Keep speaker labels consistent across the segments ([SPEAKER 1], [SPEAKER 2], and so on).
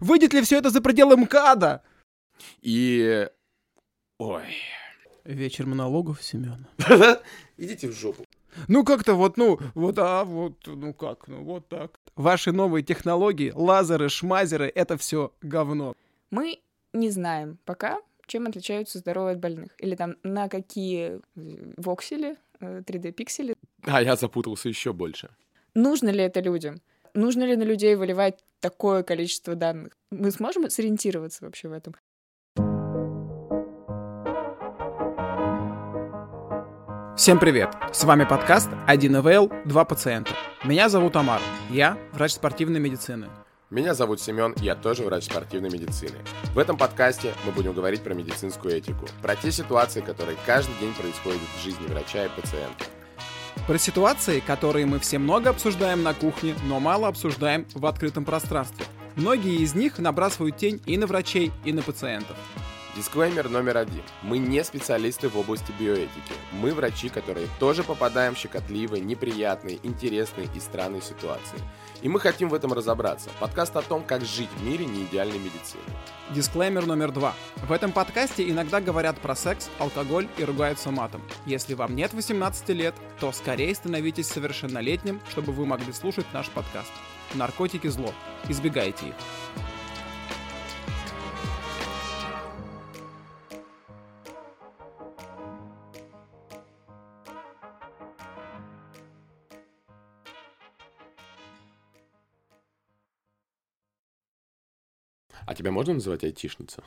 [SPEAKER 1] Выйдет ли все это за пределы МКАДа?
[SPEAKER 2] И... Ой...
[SPEAKER 1] Вечер монологов Семена.
[SPEAKER 2] Идите в жопу.
[SPEAKER 1] Ну как-то вот, ну, вот, а вот, ну как, ну вот так. Ваши новые технологии, лазеры, шмазеры, это все говно.
[SPEAKER 3] Мы не знаем пока, чем отличаются здоровые от больных. Или там на какие э, воксели, 3D-пиксели.
[SPEAKER 2] А я запутался еще больше.
[SPEAKER 3] Нужно ли это людям? Нужно ли на людей выливать такое количество данных? Мы сможем сориентироваться вообще в этом?
[SPEAKER 1] Всем привет! С вами подкаст 1 ИВЛ, 2 пациента. Меня зовут Амар, я врач спортивной медицины.
[SPEAKER 2] Меня зовут Семен, я тоже врач спортивной медицины. В этом подкасте мы будем говорить про медицинскую этику, про те ситуации, которые каждый день происходят в жизни врача и пациента.
[SPEAKER 1] Про ситуации, которые мы все много обсуждаем на кухне, но мало обсуждаем в открытом пространстве. Многие из них набрасывают тень и на врачей, и на пациентов.
[SPEAKER 2] Дисклеймер номер один. Мы не специалисты в области биоэтики. Мы врачи, которые тоже попадаем в щекотливые, неприятные, интересные и странные ситуации. И мы хотим в этом разобраться. Подкаст о том, как жить в мире неидеальной медицины.
[SPEAKER 1] Дисклеймер номер два. В этом подкасте иногда говорят про секс, алкоголь и ругаются матом. Если вам нет 18 лет, то скорее становитесь совершеннолетним, чтобы вы могли слушать наш подкаст. Наркотики зло. Избегайте их.
[SPEAKER 2] А тебя можно называть айтишница?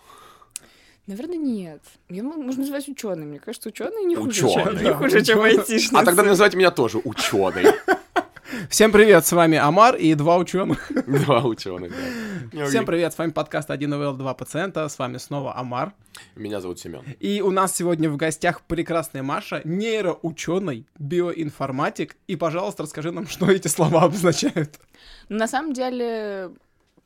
[SPEAKER 3] Наверное, нет. Ее можно называть ученым. Мне кажется, ученые не хуже,
[SPEAKER 2] Учёный.
[SPEAKER 3] чем, не хуже, чем айтишница.
[SPEAKER 2] А тогда называйте меня тоже ученый.
[SPEAKER 1] Всем привет, с вами Амар и два ученых.
[SPEAKER 2] Два ученых, да.
[SPEAKER 1] Всем привет, с вами подкаст 1 ИВЛ 2 пациента, с вами снова Амар.
[SPEAKER 2] Меня зовут Семен.
[SPEAKER 1] И у нас сегодня в гостях прекрасная Маша, нейроученый, биоинформатик. И, пожалуйста, расскажи нам, что эти слова обозначают.
[SPEAKER 3] На самом деле,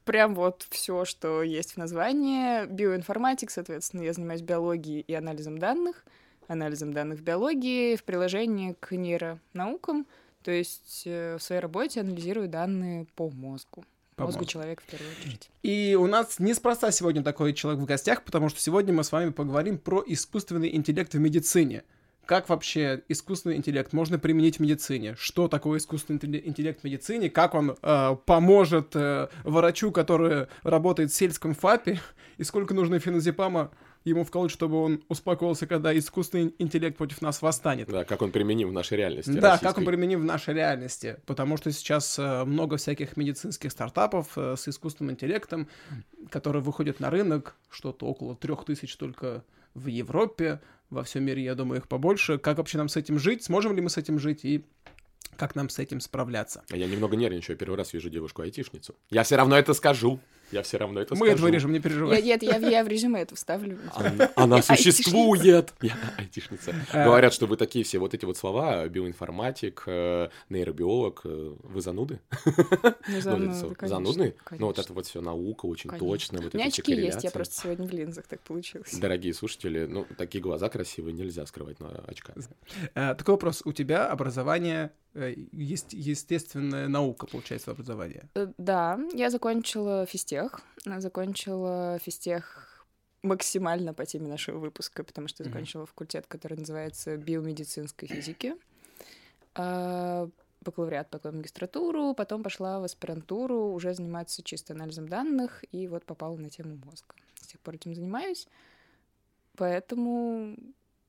[SPEAKER 3] прям вот все, что есть в названии. Биоинформатик, соответственно, я занимаюсь биологией и анализом данных, анализом данных в биологии в приложении к нейронаукам. То есть э, в своей работе анализирую данные по мозгу.
[SPEAKER 1] По
[SPEAKER 3] мозгу
[SPEAKER 1] мозгу.
[SPEAKER 3] человека в первую очередь.
[SPEAKER 1] И у нас неспроста сегодня такой человек в гостях, потому что сегодня мы с вами поговорим про искусственный интеллект в медицине. Как вообще искусственный интеллект можно применить в медицине? Что такое искусственный интеллект в медицине? Как он э, поможет э, врачу, который работает в сельском ФАПе? И сколько нужно феназепама ему вколоть, чтобы он успокоился, когда искусственный интеллект против нас восстанет?
[SPEAKER 2] Да, как он применим в нашей реальности.
[SPEAKER 1] Да, как
[SPEAKER 2] российской.
[SPEAKER 1] он применим в нашей реальности. Потому что сейчас э, много всяких медицинских стартапов э, с искусственным интеллектом, которые выходят на рынок, что-то около трех тысяч только в Европе, во всем мире, я думаю, их побольше. Как вообще нам с этим жить? Сможем ли мы с этим жить? И как нам с этим справляться?
[SPEAKER 2] А Я немного нервничаю, первый раз вижу девушку-айтишницу. Я все равно это скажу. Я все равно это
[SPEAKER 1] Мы
[SPEAKER 2] скажу.
[SPEAKER 1] это вырежем, не
[SPEAKER 3] Я,
[SPEAKER 1] переживай.
[SPEAKER 3] я, я, я в резюме это вставлю.
[SPEAKER 2] Она, существует! Я айтишница.
[SPEAKER 1] Э.
[SPEAKER 2] Говорят, что вы такие все вот эти вот слова, биоинформатик, э, нейробиолог, э, вы зануды?
[SPEAKER 3] Ну,
[SPEAKER 2] Ну,
[SPEAKER 3] конечно,
[SPEAKER 2] Занудные? Ну, вот это вот все наука, очень точно. Вот
[SPEAKER 3] У меня очки есть, я просто сегодня в линзах так получилось.
[SPEAKER 2] Дорогие слушатели, ну, такие глаза красивые нельзя скрывать на очках.
[SPEAKER 1] Такой вопрос. У тебя образование, есть естественная наука, получается, образование.
[SPEAKER 3] Э, Да, я закончила физтех. э, Закончила физтех максимально по теме нашего выпуска, потому что я закончила факультет, который называется биомедицинской физики. А, Бакалавриат, потом магистратуру, потом пошла в аспирантуру, уже заниматься чисто анализом данных, и вот попала на тему мозга. С тех пор этим занимаюсь. Поэтому,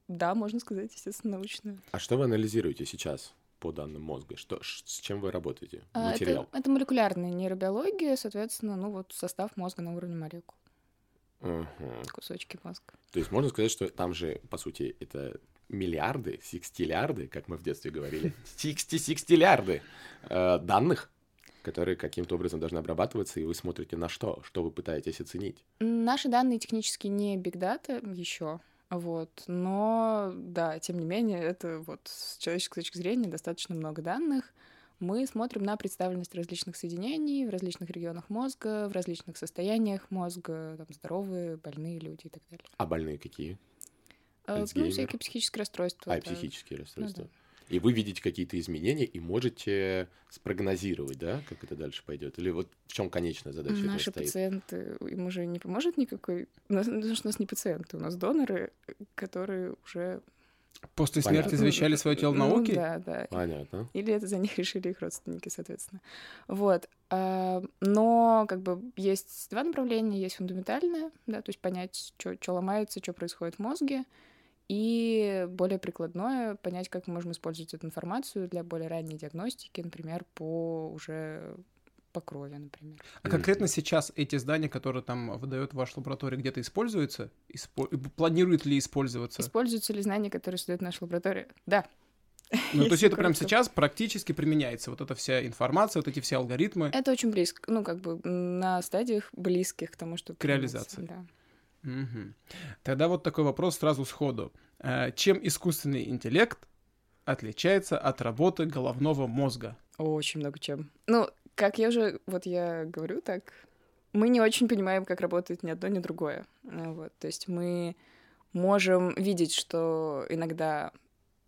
[SPEAKER 3] да, можно сказать, естественно, научную.
[SPEAKER 2] А что вы анализируете сейчас по данным мозга? Что, с чем вы работаете?
[SPEAKER 3] А,
[SPEAKER 2] Материал.
[SPEAKER 3] Это, это молекулярная нейробиология, соответственно, ну вот состав мозга на уровне молекул,
[SPEAKER 2] Мгм.
[SPEAKER 3] кусочки мозга.
[SPEAKER 2] То есть можно сказать, что там же, по сути, это миллиарды, секстиллиарды, как мы в детстве говорили, сиксти-сикстиллиарды э, данных, которые каким-то образом должны обрабатываться, и вы смотрите на что, что вы пытаетесь оценить.
[SPEAKER 3] Наши данные технически не data еще, вот, но да, тем не менее, это вот с человеческой точки зрения достаточно много данных. Мы смотрим на представленность различных соединений в различных регионах мозга, в различных состояниях мозга, там, здоровые, больные люди и так далее.
[SPEAKER 2] А больные какие?
[SPEAKER 3] Э, Ну,
[SPEAKER 2] Альцгеймер.
[SPEAKER 3] всякие психические расстройства.
[SPEAKER 2] А,
[SPEAKER 3] это-
[SPEAKER 2] психические расстройства.
[SPEAKER 3] да.
[SPEAKER 2] И вы видите какие-то изменения и можете спрогнозировать, да, как это дальше пойдет? Или вот в чем конечная задача
[SPEAKER 3] Наши
[SPEAKER 2] этого стоит?
[SPEAKER 3] пациенты, им уже не поможет никакой... Потому что у нас не пациенты, у нас доноры, которые уже...
[SPEAKER 1] После
[SPEAKER 2] Понятно.
[SPEAKER 1] смерти завещали свое тело
[SPEAKER 3] Ну
[SPEAKER 1] науки?
[SPEAKER 3] да, да.
[SPEAKER 2] Понятно.
[SPEAKER 3] Или это за них решили их родственники, соответственно. Вот. А, Но как бы есть два направления. Есть фундаментальное, да, то есть понять, что ломается, что происходит в мозге. И более прикладное, понять, как мы можем использовать эту информацию для более ранней диагностики, например, по уже по крови, например.
[SPEAKER 1] А конкретно сейчас эти здания, которые там выдает ваша лаборатория, где-то используются? Испо- Планирует ли использоваться?
[SPEAKER 3] Используются ли знания, которые создает наша лаборатория? Да.
[SPEAKER 1] Ну, то есть это прямо сейчас практически применяется, вот эта вся информация, вот эти все алгоритмы.
[SPEAKER 3] Это очень близко, ну, как бы на стадиях близких к тому, что...
[SPEAKER 1] К реализации.
[SPEAKER 3] Да.
[SPEAKER 1] Мгм. Тогда вот такой вопрос сразу сходу. Э, Чем искусственный интеллект отличается от работы головного мозга?
[SPEAKER 3] Очень много чем. Ну, как я уже, вот я говорю так, мы не очень понимаем, как работает ни одно, ни другое. Э, Вот, то есть мы можем видеть, что иногда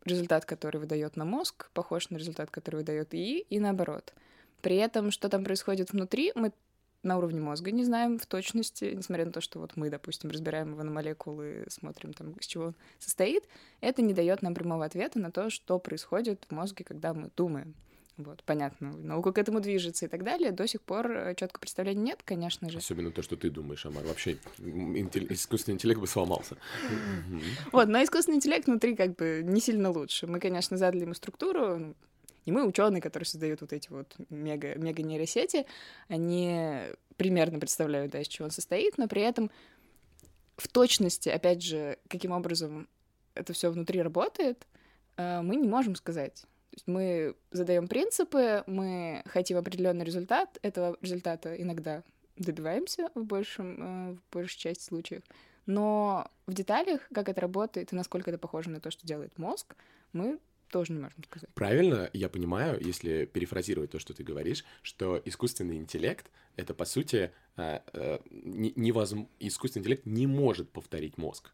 [SPEAKER 3] результат, который выдает на мозг, похож на результат, который выдает ИИ, и наоборот. При этом, что там происходит внутри, мы на уровне мозга не знаем в точности, несмотря на то, что вот мы, допустим, разбираем его на молекулы, смотрим там, из чего он состоит, это не дает нам прямого ответа на то, что происходит в мозге, когда мы думаем. Вот, понятно, наука к этому движется и так далее. До сих пор четкого представления нет, конечно же.
[SPEAKER 2] Особенно то, что ты думаешь, Амар. Вообще м, интелли- искусственный интеллект бы сломался.
[SPEAKER 3] Вот, но искусственный интеллект внутри как бы не сильно лучше. Мы, конечно, задали ему структуру, ну, и мы, ученые, которые создают вот эти вот мега, мега нейросети, они примерно представляют, да, из чего он состоит, но при этом в точности, опять же, каким образом это все внутри работает, э, мы не можем сказать. То есть мы задаем принципы, мы хотим определенный результат, этого результата иногда добиваемся в, большем, э, в большей части случаев, но в деталях, как это работает и насколько это похоже на то, что делает мозг, мы тоже не можем сказать.
[SPEAKER 2] Правильно я понимаю, если перефразировать то, что ты говоришь, что искусственный интеллект — это, по сути, э, э, не- невозм- искусственный интеллект не может повторить мозг.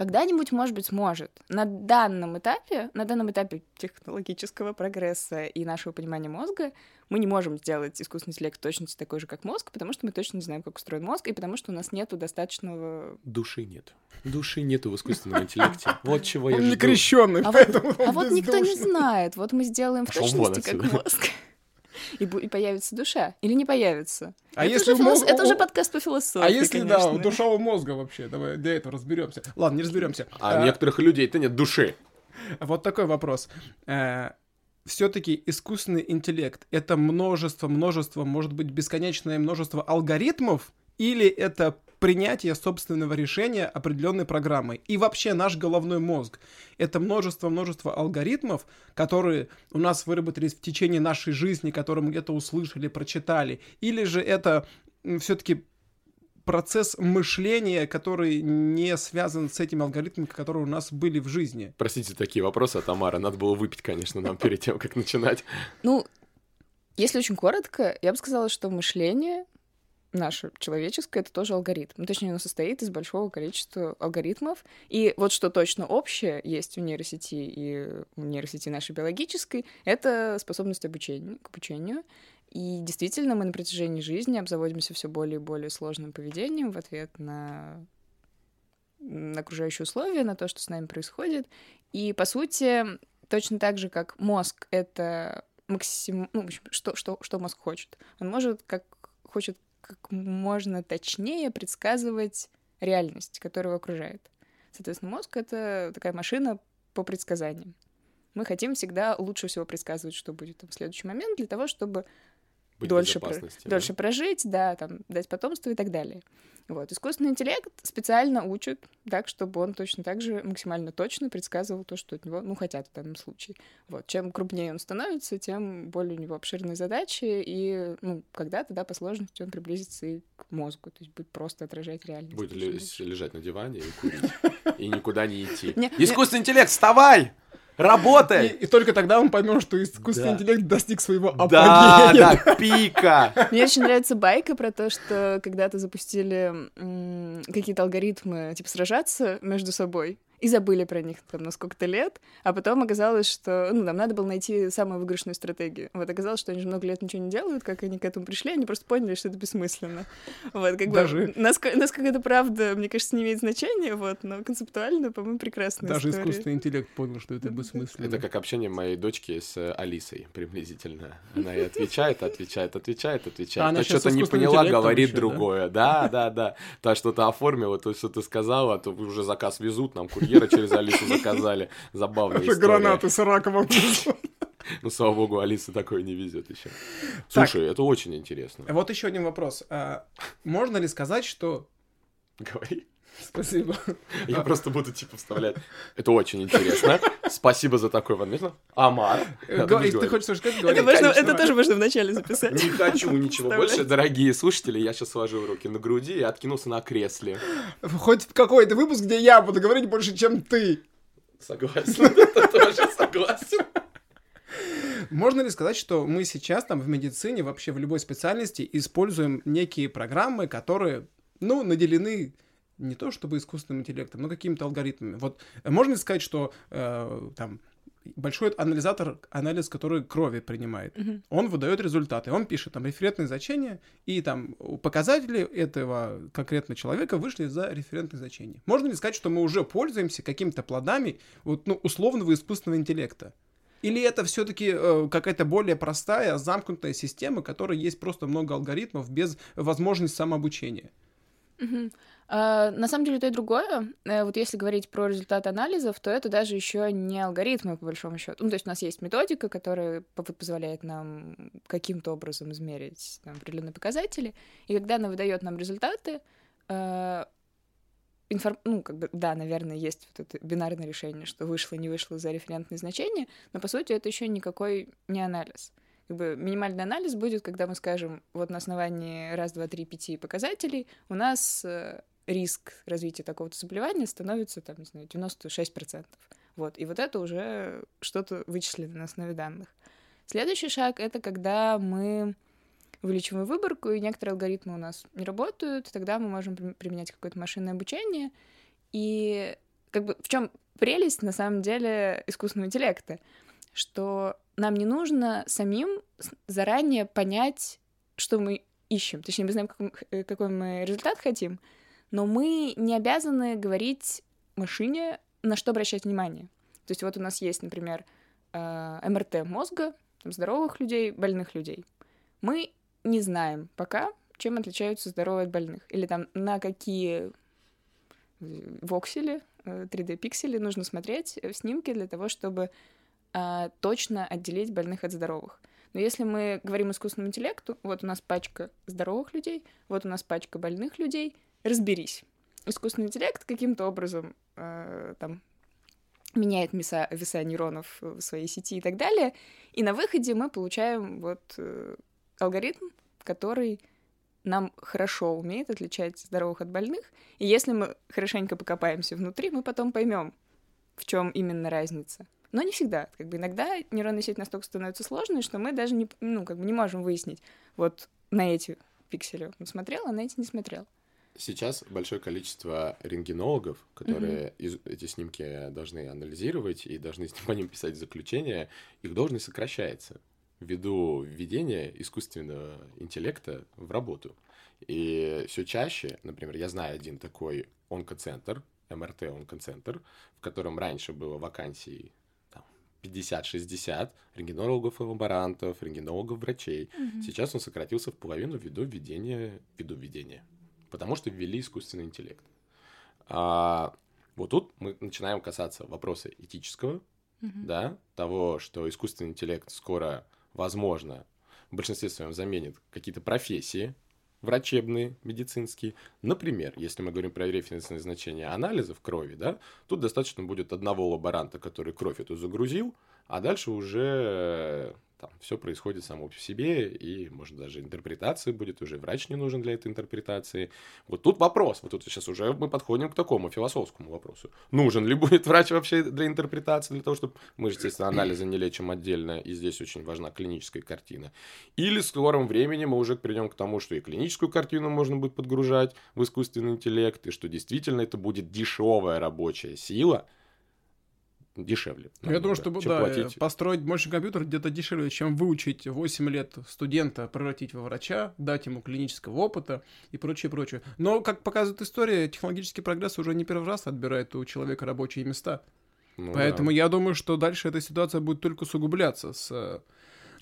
[SPEAKER 3] Когда-нибудь, может быть, сможет. На данном этапе, на данном этапе технологического прогресса и нашего понимания мозга, мы не можем сделать искусственный интеллект в точности такой же, как мозг, потому что мы точно не знаем, как устроен мозг, и потому что у нас нету достаточного...
[SPEAKER 2] Души нет. Души нету в искусственном интеллекте. Вот чего я
[SPEAKER 1] Он не
[SPEAKER 2] жду.
[SPEAKER 1] крещенный,
[SPEAKER 3] А вот,
[SPEAKER 1] поэтому
[SPEAKER 3] а вот никто не знает. Вот мы сделаем в точности, как мозг. И, и появится душа. Или не появится.
[SPEAKER 1] А
[SPEAKER 3] это,
[SPEAKER 1] если
[SPEAKER 3] уже
[SPEAKER 1] мозга-
[SPEAKER 3] это уже подкаст по философии,
[SPEAKER 1] А если, да,
[SPEAKER 3] конечно.
[SPEAKER 1] у душа у мозга вообще? Давай для этого разберемся. Ладно, не разберемся.
[SPEAKER 2] А у некоторых людей-то нет души.
[SPEAKER 1] Вот такой вопрос. Все-таки искусственный интеллект — это множество, множество, может быть, бесконечное множество алгоритмов, или это принятие собственного решения определенной программой. И вообще наш головной мозг — это множество-множество алгоритмов, которые у нас выработались в течение нашей жизни, которые мы где-то услышали, прочитали. Или же это все-таки процесс мышления, который не связан с этими алгоритмами, которые у нас были в жизни.
[SPEAKER 2] Простите, такие вопросы от Тамара. Надо было выпить, конечно, нам перед тем, как начинать.
[SPEAKER 3] Ну, если очень коротко, я бы сказала, что мышление наше человеческое, это тоже алгоритм. Ну, точнее, оно состоит из большого количества алгоритмов. И вот что точно общее есть у нейросети и у нейросети нашей биологической, это способность обучения, к обучению. И действительно, мы на протяжении жизни обзаводимся все более и более сложным поведением в ответ на на окружающие условия, на то, что с нами происходит. И, по сути, точно так же, как мозг — это максим... Ну, в общем, что, что, что мозг хочет? Он может, как хочет как можно точнее предсказывать реальность, которая его окружает. Соответственно, мозг — это такая машина по предсказаниям. Мы хотим всегда лучше всего предсказывать, что будет в следующий момент, для того, чтобы дольше, про-
[SPEAKER 2] да?
[SPEAKER 3] дольше прожить, да, там, дать потомство и так далее. Вот. Искусственный интеллект специально учит так, чтобы он точно так же максимально точно предсказывал то, что от него, ну, хотят в данном случае. Вот. Чем крупнее он становится, тем более у него обширные задачи, и, ну, когда-то, да, по сложности он приблизится и к мозгу, то есть будет просто отражать реальность.
[SPEAKER 2] Будет
[SPEAKER 3] больше.
[SPEAKER 2] лежать на диване и курить. И никуда не идти. Искусственный интеллект, вставай!
[SPEAKER 1] И,
[SPEAKER 2] Работай!
[SPEAKER 1] и только тогда он поймет, что искусственный
[SPEAKER 2] Да.
[SPEAKER 1] интеллект достиг своего
[SPEAKER 2] Да,
[SPEAKER 1] апогея.
[SPEAKER 2] да, пика!
[SPEAKER 3] Мне очень нравится байка про то, что когда-то запустили м, какие-то алгоритмы, типа, сражаться между собой, и забыли про них там на сколько-то лет, а потом оказалось, что ну, нам надо было найти самую выигрышную стратегию. Вот оказалось, что они же много лет ничего не делают, как они к этому пришли, они просто поняли, что это бессмысленно. Вот, как Даже... бы, насколько, насколько это правда, мне кажется, не имеет значения, вот, но концептуально, по-моему, прекрасная
[SPEAKER 1] Даже
[SPEAKER 3] история.
[SPEAKER 1] искусственный интеллект понял, что это бессмысленно.
[SPEAKER 2] Это как общение моей дочки с Алисой приблизительно. Она и отвечает, отвечает, отвечает, отвечает. Она что-то не поняла, говорит другое. Да, да, да. Та что-то оформила, то, что ты сказала, то уже заказ везут, нам курьера через Алису заказали. Забавно.
[SPEAKER 1] Гранаты с раком
[SPEAKER 2] Ну, слава богу, Алиса такое не везет еще. Слушай, это очень интересно.
[SPEAKER 1] Вот еще один вопрос. А, можно ли сказать, что...
[SPEAKER 2] Говори.
[SPEAKER 1] Спасибо.
[SPEAKER 2] Я просто буду, типа, вставлять. Это очень интересно. Спасибо за такой момент. Амар.
[SPEAKER 1] Ты хочешь сказать?
[SPEAKER 3] Это, тоже можно вначале записать.
[SPEAKER 2] Не хочу ничего больше. Дорогие слушатели, я сейчас сложу руки на груди и откинулся на кресле.
[SPEAKER 1] Хоть какой-то выпуск, где я буду говорить больше, чем ты.
[SPEAKER 2] Согласен. Это тоже согласен.
[SPEAKER 1] Можно ли сказать, что мы сейчас там в медицине, вообще в любой специальности используем некие программы, которые, ну, наделены не то чтобы искусственным интеллектом, но какими-то алгоритмами. Вот э, можно ли сказать, что э, там большой анализатор, анализ, который крови принимает,
[SPEAKER 3] uh-huh.
[SPEAKER 1] он выдает результаты, он пишет там референтные значения, и там показатели этого конкретного человека вышли за референтные значения. Можно ли сказать, что мы уже пользуемся какими-то плодами вот, ну, условного искусственного интеллекта? Или это все-таки э, какая-то более простая, замкнутая система, которой есть просто много алгоритмов без возможности самообучения?
[SPEAKER 3] Угу. А, на самом деле то и другое. Э, вот если говорить про результаты анализов, то это даже еще не алгоритмы, по большому счету. Ну, то есть у нас есть методика, которая позволяет нам каким-то образом измерить там, определенные показатели. И когда она выдает нам результаты, э, информ... ну, как бы, да, наверное, есть вот это бинарное решение, что вышло, не вышло за референтные значения, но по сути это еще никакой не анализ как бы минимальный анализ будет, когда мы скажем, вот на основании раз, два, три, пяти показателей у нас э, риск развития такого-то заболевания становится, там, не знаю, 96%. Вот, и вот это уже что-то вычислено на основе данных. Следующий шаг — это когда мы увеличиваем выборку, и некоторые алгоритмы у нас не работают, тогда мы можем применять какое-то машинное обучение. И как бы в чем прелесть, на самом деле, искусственного интеллекта? Что нам не нужно самим заранее понять, что мы ищем. Точнее, мы знаем, э, какой мы результат хотим, но мы не обязаны говорить машине, на что обращать внимание. То есть вот у нас есть, например, э, МРТ мозга, здоровых людей, больных людей. Мы не знаем пока, чем отличаются здоровые от больных. Или там на какие воксели, 3D-пиксели э, нужно смотреть в снимке для того, чтобы а, точно отделить больных от здоровых. Но если мы говорим искусственному интеллекту, вот у нас пачка здоровых людей, вот у нас пачка больных людей, разберись. Искусственный интеллект каким-то образом э, там меняет веса, веса нейронов в своей сети и так далее, и на выходе мы получаем вот э, алгоритм, который нам хорошо умеет отличать здоровых от больных, и если мы хорошенько покопаемся внутри, мы потом поймем, в чем именно разница. Но не всегда. Как бы иногда нейронная сеть настолько становится сложной, что мы даже не, ну, как бы не можем выяснить, вот на эти пиксели он смотрел, а на эти не смотрел.
[SPEAKER 2] Сейчас большое количество рентгенологов, которые mm-hmm. эти снимки должны анализировать и должны по ним писать заключения, их должность сокращается ввиду введения искусственного интеллекта в работу. И все чаще, например, я знаю один такой онкоцентр, МРТ онкоцентр, в котором раньше было вакансий 50-60 рентгенологов и лаборантов, рентгенологов, врачей.
[SPEAKER 3] Угу.
[SPEAKER 2] Сейчас он сократился в половину ввиду введения, ввиду введения, потому что ввели искусственный интеллект. А, вот тут мы начинаем касаться вопроса этического,
[SPEAKER 3] угу.
[SPEAKER 2] да, того, что искусственный интеллект скоро, возможно, в большинстве своем заменит какие-то профессии, врачебные, медицинские. Например, если мы говорим про референсные значения анализов крови, да, тут достаточно будет одного лаборанта, который кровь эту загрузил, а дальше уже там все происходит само по себе, и, может, даже интерпретация будет, уже врач не нужен для этой интерпретации. Вот тут вопрос, вот тут сейчас уже мы подходим к такому философскому вопросу. Нужен ли будет врач вообще для интерпретации, для того, чтобы мы же, естественно, анализы не лечим отдельно, и здесь очень важна клиническая картина. Или в скором времени мы уже придем к тому, что и клиническую картину можно будет подгружать в искусственный интеллект, и что действительно это будет дешевая рабочая сила – дешевле.
[SPEAKER 1] Я думаю, что да, платить. построить мощный компьютер где-то дешевле, чем выучить 8 лет студента, превратить во врача, дать ему клинического опыта и прочее, прочее. Но, как показывает история, технологический прогресс уже не первый раз отбирает у человека рабочие места. Ну, Поэтому да. я думаю, что дальше эта ситуация будет только усугубляться с...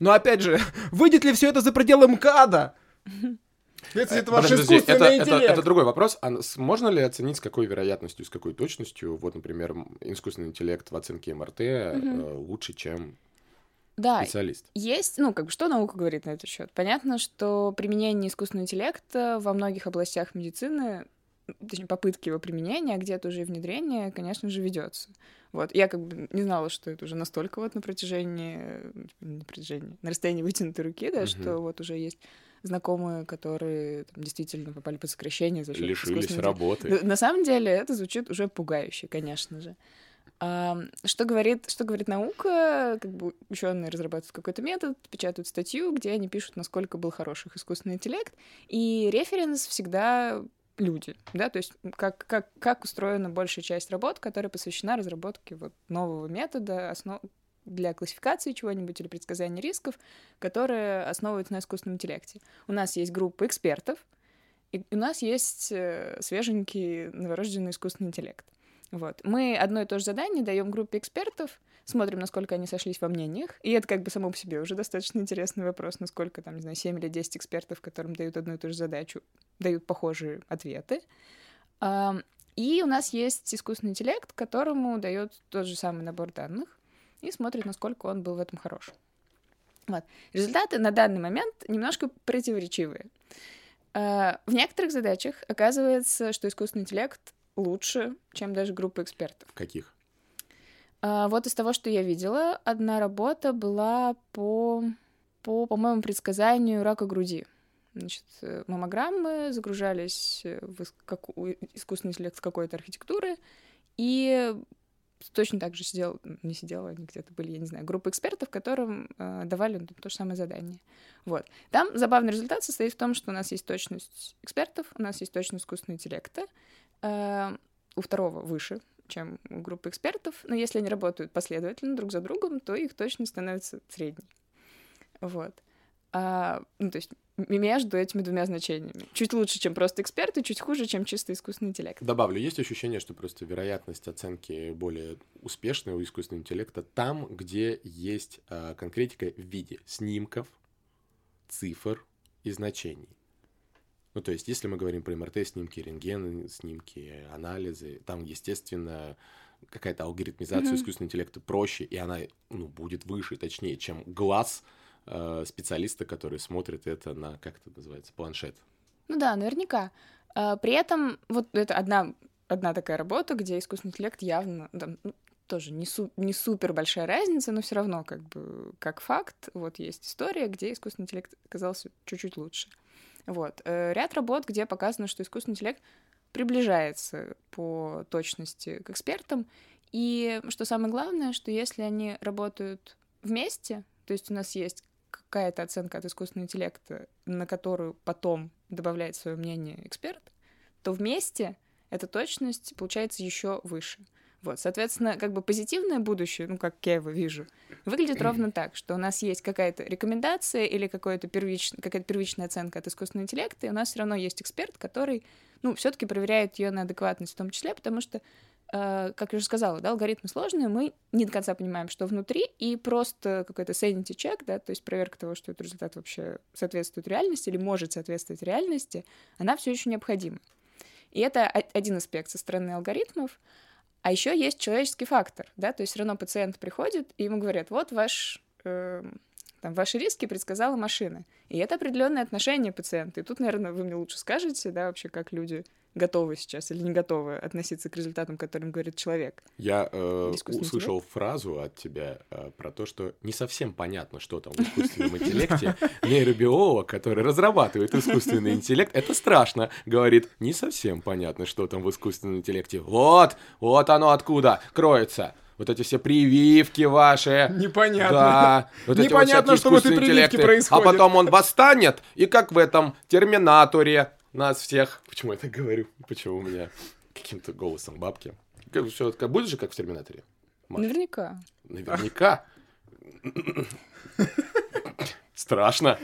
[SPEAKER 1] Но опять же, выйдет ли все это за пределы МКАДа?
[SPEAKER 2] Если это ваш искусственный это, интеллект. Это, это другой вопрос. А можно ли оценить, с какой вероятностью, с какой точностью, вот, например, искусственный интеллект в оценке МРТ угу. э, лучше, чем
[SPEAKER 3] да,
[SPEAKER 2] специалист?
[SPEAKER 3] Есть, ну, как бы, что наука говорит на этот счет? Понятно, что применение искусственного интеллекта во многих областях медицины точнее, попытки его применения, а где-то уже и внедрение, конечно же, ведется. Вот, я как бы не знала, что это уже настолько вот на протяжении, на протяжении, на расстоянии вытянутой руки, да, угу. что вот уже есть знакомые, которые там, действительно попали под сокращение за счет
[SPEAKER 2] Лишились работы.
[SPEAKER 3] На самом деле это звучит уже пугающе, конечно же. А, что говорит, что говорит наука? Как бы ученые разрабатывают какой-то метод, печатают статью, где они пишут, насколько был хороший искусственный интеллект, и референс всегда люди, да, то есть как, как, как устроена большая часть работ, которая посвящена разработке вот нового метода, основ для классификации чего-нибудь или предсказания рисков, которые основываются на искусственном интеллекте. У нас есть группа экспертов, и у нас есть э, свеженький новорожденный искусственный интеллект. Вот. Мы одно и то же задание даем группе экспертов, смотрим, насколько они сошлись во мнениях, и это как бы само по себе уже достаточно интересный вопрос, насколько там, не знаю, 7 или 10 экспертов, которым дают одну и ту же задачу, дают похожие ответы. И у нас есть искусственный интеллект, которому дает тот же самый набор данных, и смотрит, насколько он был в этом хорош. Вот. Результаты на данный момент немножко противоречивые. А, в некоторых задачах оказывается, что искусственный интеллект лучше, чем даже группа экспертов.
[SPEAKER 2] Каких?
[SPEAKER 3] А, вот из того, что я видела, одна работа была по, по, по-моему, предсказанию рака груди. Значит, э, маммограммы загружались в искусственный интеллект с какой-то архитектуры, и точно так же сидел, не сидела, они где-то были, я не знаю, группа экспертов, которым э, давали то же самое задание. Вот. Там забавный результат состоит в том, что у нас есть точность экспертов, у нас есть точность искусственного интеллекта, э, у второго выше, чем у группы экспертов, но если они работают последовательно друг за другом, то их точность становится средней. Вот. А, ну, то есть между этими двумя значениями. Чуть лучше, чем просто эксперты, чуть хуже, чем чисто искусственный интеллект.
[SPEAKER 2] Добавлю, есть ощущение, что просто вероятность оценки более успешной у искусственного интеллекта там, где есть э, конкретика в виде снимков, цифр и значений. Ну, то есть, если мы говорим про МРТ-снимки, рентген, снимки, анализы, там, естественно, какая-то алгоритмизация mm-hmm. искусственного интеллекта проще, и она, ну, будет выше, точнее, чем глаз — специалиста, который смотрит это на, как это называется, планшет.
[SPEAKER 3] Ну да, наверняка. А, при этом вот это одна, одна такая работа, где искусственный интеллект явно там, ну, тоже не, су не супер большая разница, но все равно как бы как факт, вот есть история, где искусственный интеллект оказался чуть-чуть лучше. Вот. Э, ряд работ, где показано, что искусственный интеллект приближается по точности к экспертам, и что самое главное, что если они работают вместе, то есть у нас есть какая-то оценка от искусственного интеллекта, на которую потом добавляет свое мнение эксперт, то вместе эта точность получается еще выше. Вот, соответственно, как бы позитивное будущее, ну, как я его вижу, выглядит ровно так, что у нас есть какая-то рекомендация или какая-то первич... какая первичная оценка от искусственного интеллекта, и у нас все равно есть эксперт, который, ну, все-таки проверяет ее на адекватность в том числе, потому что как я уже сказала, да, алгоритмы сложные, мы не до конца понимаем, что внутри, и просто какой-то sanity check, да, то есть проверка того, что этот результат вообще соответствует реальности или может соответствовать реальности, она все еще необходима. И это один аспект со стороны алгоритмов. А еще есть человеческий фактор, да, то есть все равно пациент приходит, и ему говорят, вот ваш, э, там, ваши риски предсказала машина. И это определенное отношение пациента. И тут, наверное, вы мне лучше скажете, да, вообще, как люди готовы сейчас или не готовы относиться к результатам, которым говорит человек.
[SPEAKER 2] Я э, услышал фразу от тебя э, про то, что не совсем понятно, что там в искусственном интеллекте. Нейробиолог, который разрабатывает искусственный интеллект, это страшно, говорит, не совсем понятно, что там в искусственном интеллекте. Вот, вот оно откуда кроется. Вот эти все прививки ваши.
[SPEAKER 1] Непонятно.
[SPEAKER 2] Да. Вот эти вот
[SPEAKER 1] Непонятно, что в этой прививке
[SPEAKER 2] интеллекты.
[SPEAKER 1] происходит.
[SPEAKER 2] А потом он восстанет, и как в этом Терминаторе нас всех... Почему я так говорю? Почему у меня каким-то голосом бабки? Как, как будет же, как в Терминаторе? Маш?
[SPEAKER 3] Наверняка.
[SPEAKER 2] Наверняка. Страшно.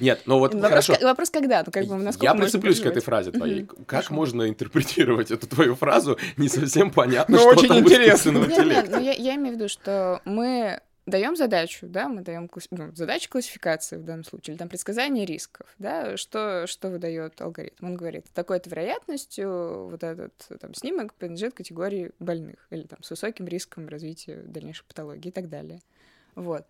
[SPEAKER 2] Нет, ну вот
[SPEAKER 3] Вопрос,
[SPEAKER 2] хорошо.
[SPEAKER 3] ка- вопрос когда? Ну, как бы, насколько
[SPEAKER 2] Я
[SPEAKER 3] можно
[SPEAKER 2] прицеплюсь к этой фразе твоей.
[SPEAKER 3] Мгм,
[SPEAKER 2] Как
[SPEAKER 3] хорошо.
[SPEAKER 2] можно интерпретировать эту твою фразу? Не совсем понятно,
[SPEAKER 1] Ну,
[SPEAKER 2] что
[SPEAKER 1] очень
[SPEAKER 2] там
[SPEAKER 1] интересно.
[SPEAKER 3] Нет, нет, ну я, я имею в виду, что мы даем задачу, да, мы даем ну, задачу классификации в данном случае, или там предсказание рисков, да, что, что выдает алгоритм. Он говорит, такой-то вероятностью вот этот там снимок принадлежит категории больных, или там с высоким риском развития дальнейшей патологии и так далее. Вот.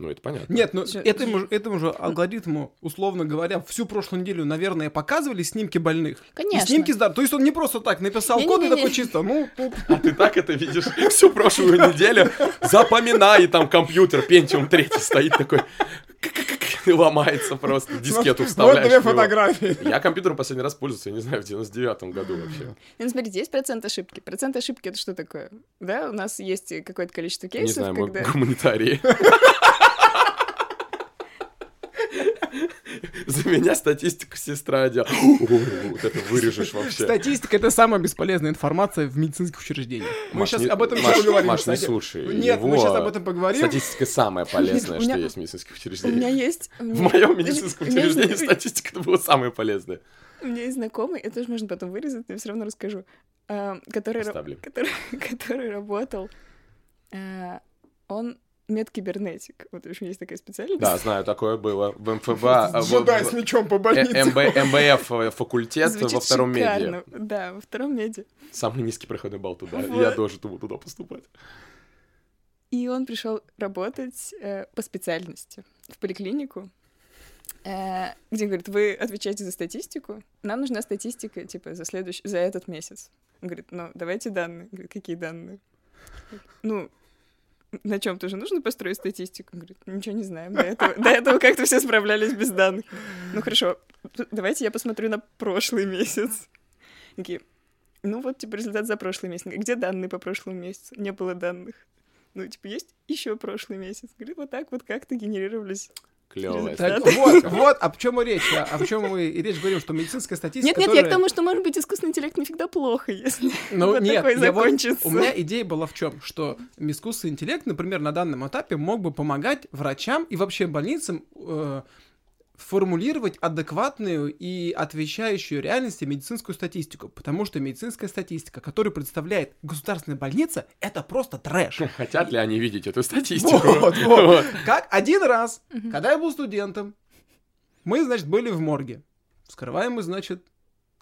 [SPEAKER 2] Ну, это понятно.
[SPEAKER 1] Нет, ну
[SPEAKER 3] Всё-
[SPEAKER 1] этому, же- этому же алгоритму, условно говоря, всю прошлую неделю, наверное, показывали снимки больных. И
[SPEAKER 3] Конечно.
[SPEAKER 1] снимки здоровых. То есть он не просто так написал код и такой чисто, ну,
[SPEAKER 2] А ты так это видишь всю прошлую неделю. Запоминай, и там компьютер Pentium 3 стоит такой, и ломается просто, дискету
[SPEAKER 1] вот
[SPEAKER 2] вставляешь.
[SPEAKER 1] две
[SPEAKER 2] в него.
[SPEAKER 1] фотографии.
[SPEAKER 2] Я компьютером последний раз пользовался, я не знаю, в 99-м году вообще.
[SPEAKER 3] Ну, смотрите, есть процент ошибки. Процент ошибки — это что такое? Да, у нас есть какое-то количество
[SPEAKER 2] Не
[SPEAKER 3] кейсов,
[SPEAKER 2] знаю, мы гуманитарии. За меня статистику сестра делала. Вот это вырежешь вообще.
[SPEAKER 1] Статистика — это самая бесполезная информация в медицинских учреждениях. Мы
[SPEAKER 2] Маш,
[SPEAKER 1] сейчас
[SPEAKER 2] не-
[SPEAKER 1] об этом
[SPEAKER 2] Маш,
[SPEAKER 1] еще поговорим.
[SPEAKER 2] Маш, не слушай.
[SPEAKER 1] Нет, мы сейчас об этом поговорим.
[SPEAKER 2] Статистика самая полезная,
[SPEAKER 3] меня-
[SPEAKER 2] что есть в медицинских
[SPEAKER 3] У меня
[SPEAKER 2] учреждениях.
[SPEAKER 3] есть...
[SPEAKER 2] В моем медицинском учреждении статистика это было самое полезное.
[SPEAKER 3] У меня есть знакомый, это тоже можно потом вырезать, но я все равно расскажу, а, который, который, который работал, а, он медкибернетик. Вот в общем, есть такая специальность.
[SPEAKER 2] Да, знаю, такое было в МФБА. а, в-
[SPEAKER 1] Джедай
[SPEAKER 2] в-
[SPEAKER 1] с мечом по
[SPEAKER 2] э,
[SPEAKER 1] больнице.
[SPEAKER 2] МБ- МБФ э, факультет во втором меди.
[SPEAKER 3] Да, во втором меди.
[SPEAKER 2] Самый низкий проходной балл туда. Я тоже туда поступать.
[SPEAKER 3] И он пришел работать э, по специальности в поликлинику, э, где говорит, вы отвечаете за статистику, нам нужна статистика, типа, за следующий, за этот месяц. Он говорит, ну, давайте данные. Говорит, какие данные? Ну, на чем тоже нужно построить статистику? Говорит, ничего не знаем. До этого, до этого как-то все справлялись без данных. Ну, хорошо, давайте я посмотрю на прошлый месяц. Такие, ну вот, типа, результат за прошлый месяц. Где данные по прошлому месяцу? Не было данных. Ну, типа, есть еще прошлый месяц. Говорит, вот так вот как-то генерировались.
[SPEAKER 2] Клевая
[SPEAKER 1] Так, вот, вот, о чем и речь. а, О чем мы и речь? Говорим, что медицинская статистика,
[SPEAKER 3] Нет, нет, я к тому, что, может быть, искусственный интеллект не всегда плохо, если
[SPEAKER 1] Ну,
[SPEAKER 3] вот
[SPEAKER 1] нет,
[SPEAKER 3] такой
[SPEAKER 1] я вот-
[SPEAKER 3] закончится.
[SPEAKER 1] у меня идея была в чем, что искусственный интеллект, например, на данном этапе мог бы помогать врачам и вообще больницам э, формулировать адекватную и отвечающую реальности медицинскую статистику, потому что медицинская статистика, которую представляет государственная больница, это просто трэш.
[SPEAKER 2] Хотят ли они видеть эту статистику?
[SPEAKER 1] Вот, вот. Как один раз, когда я был студентом, мы, значит, были в морге. Вскрываем мы, значит,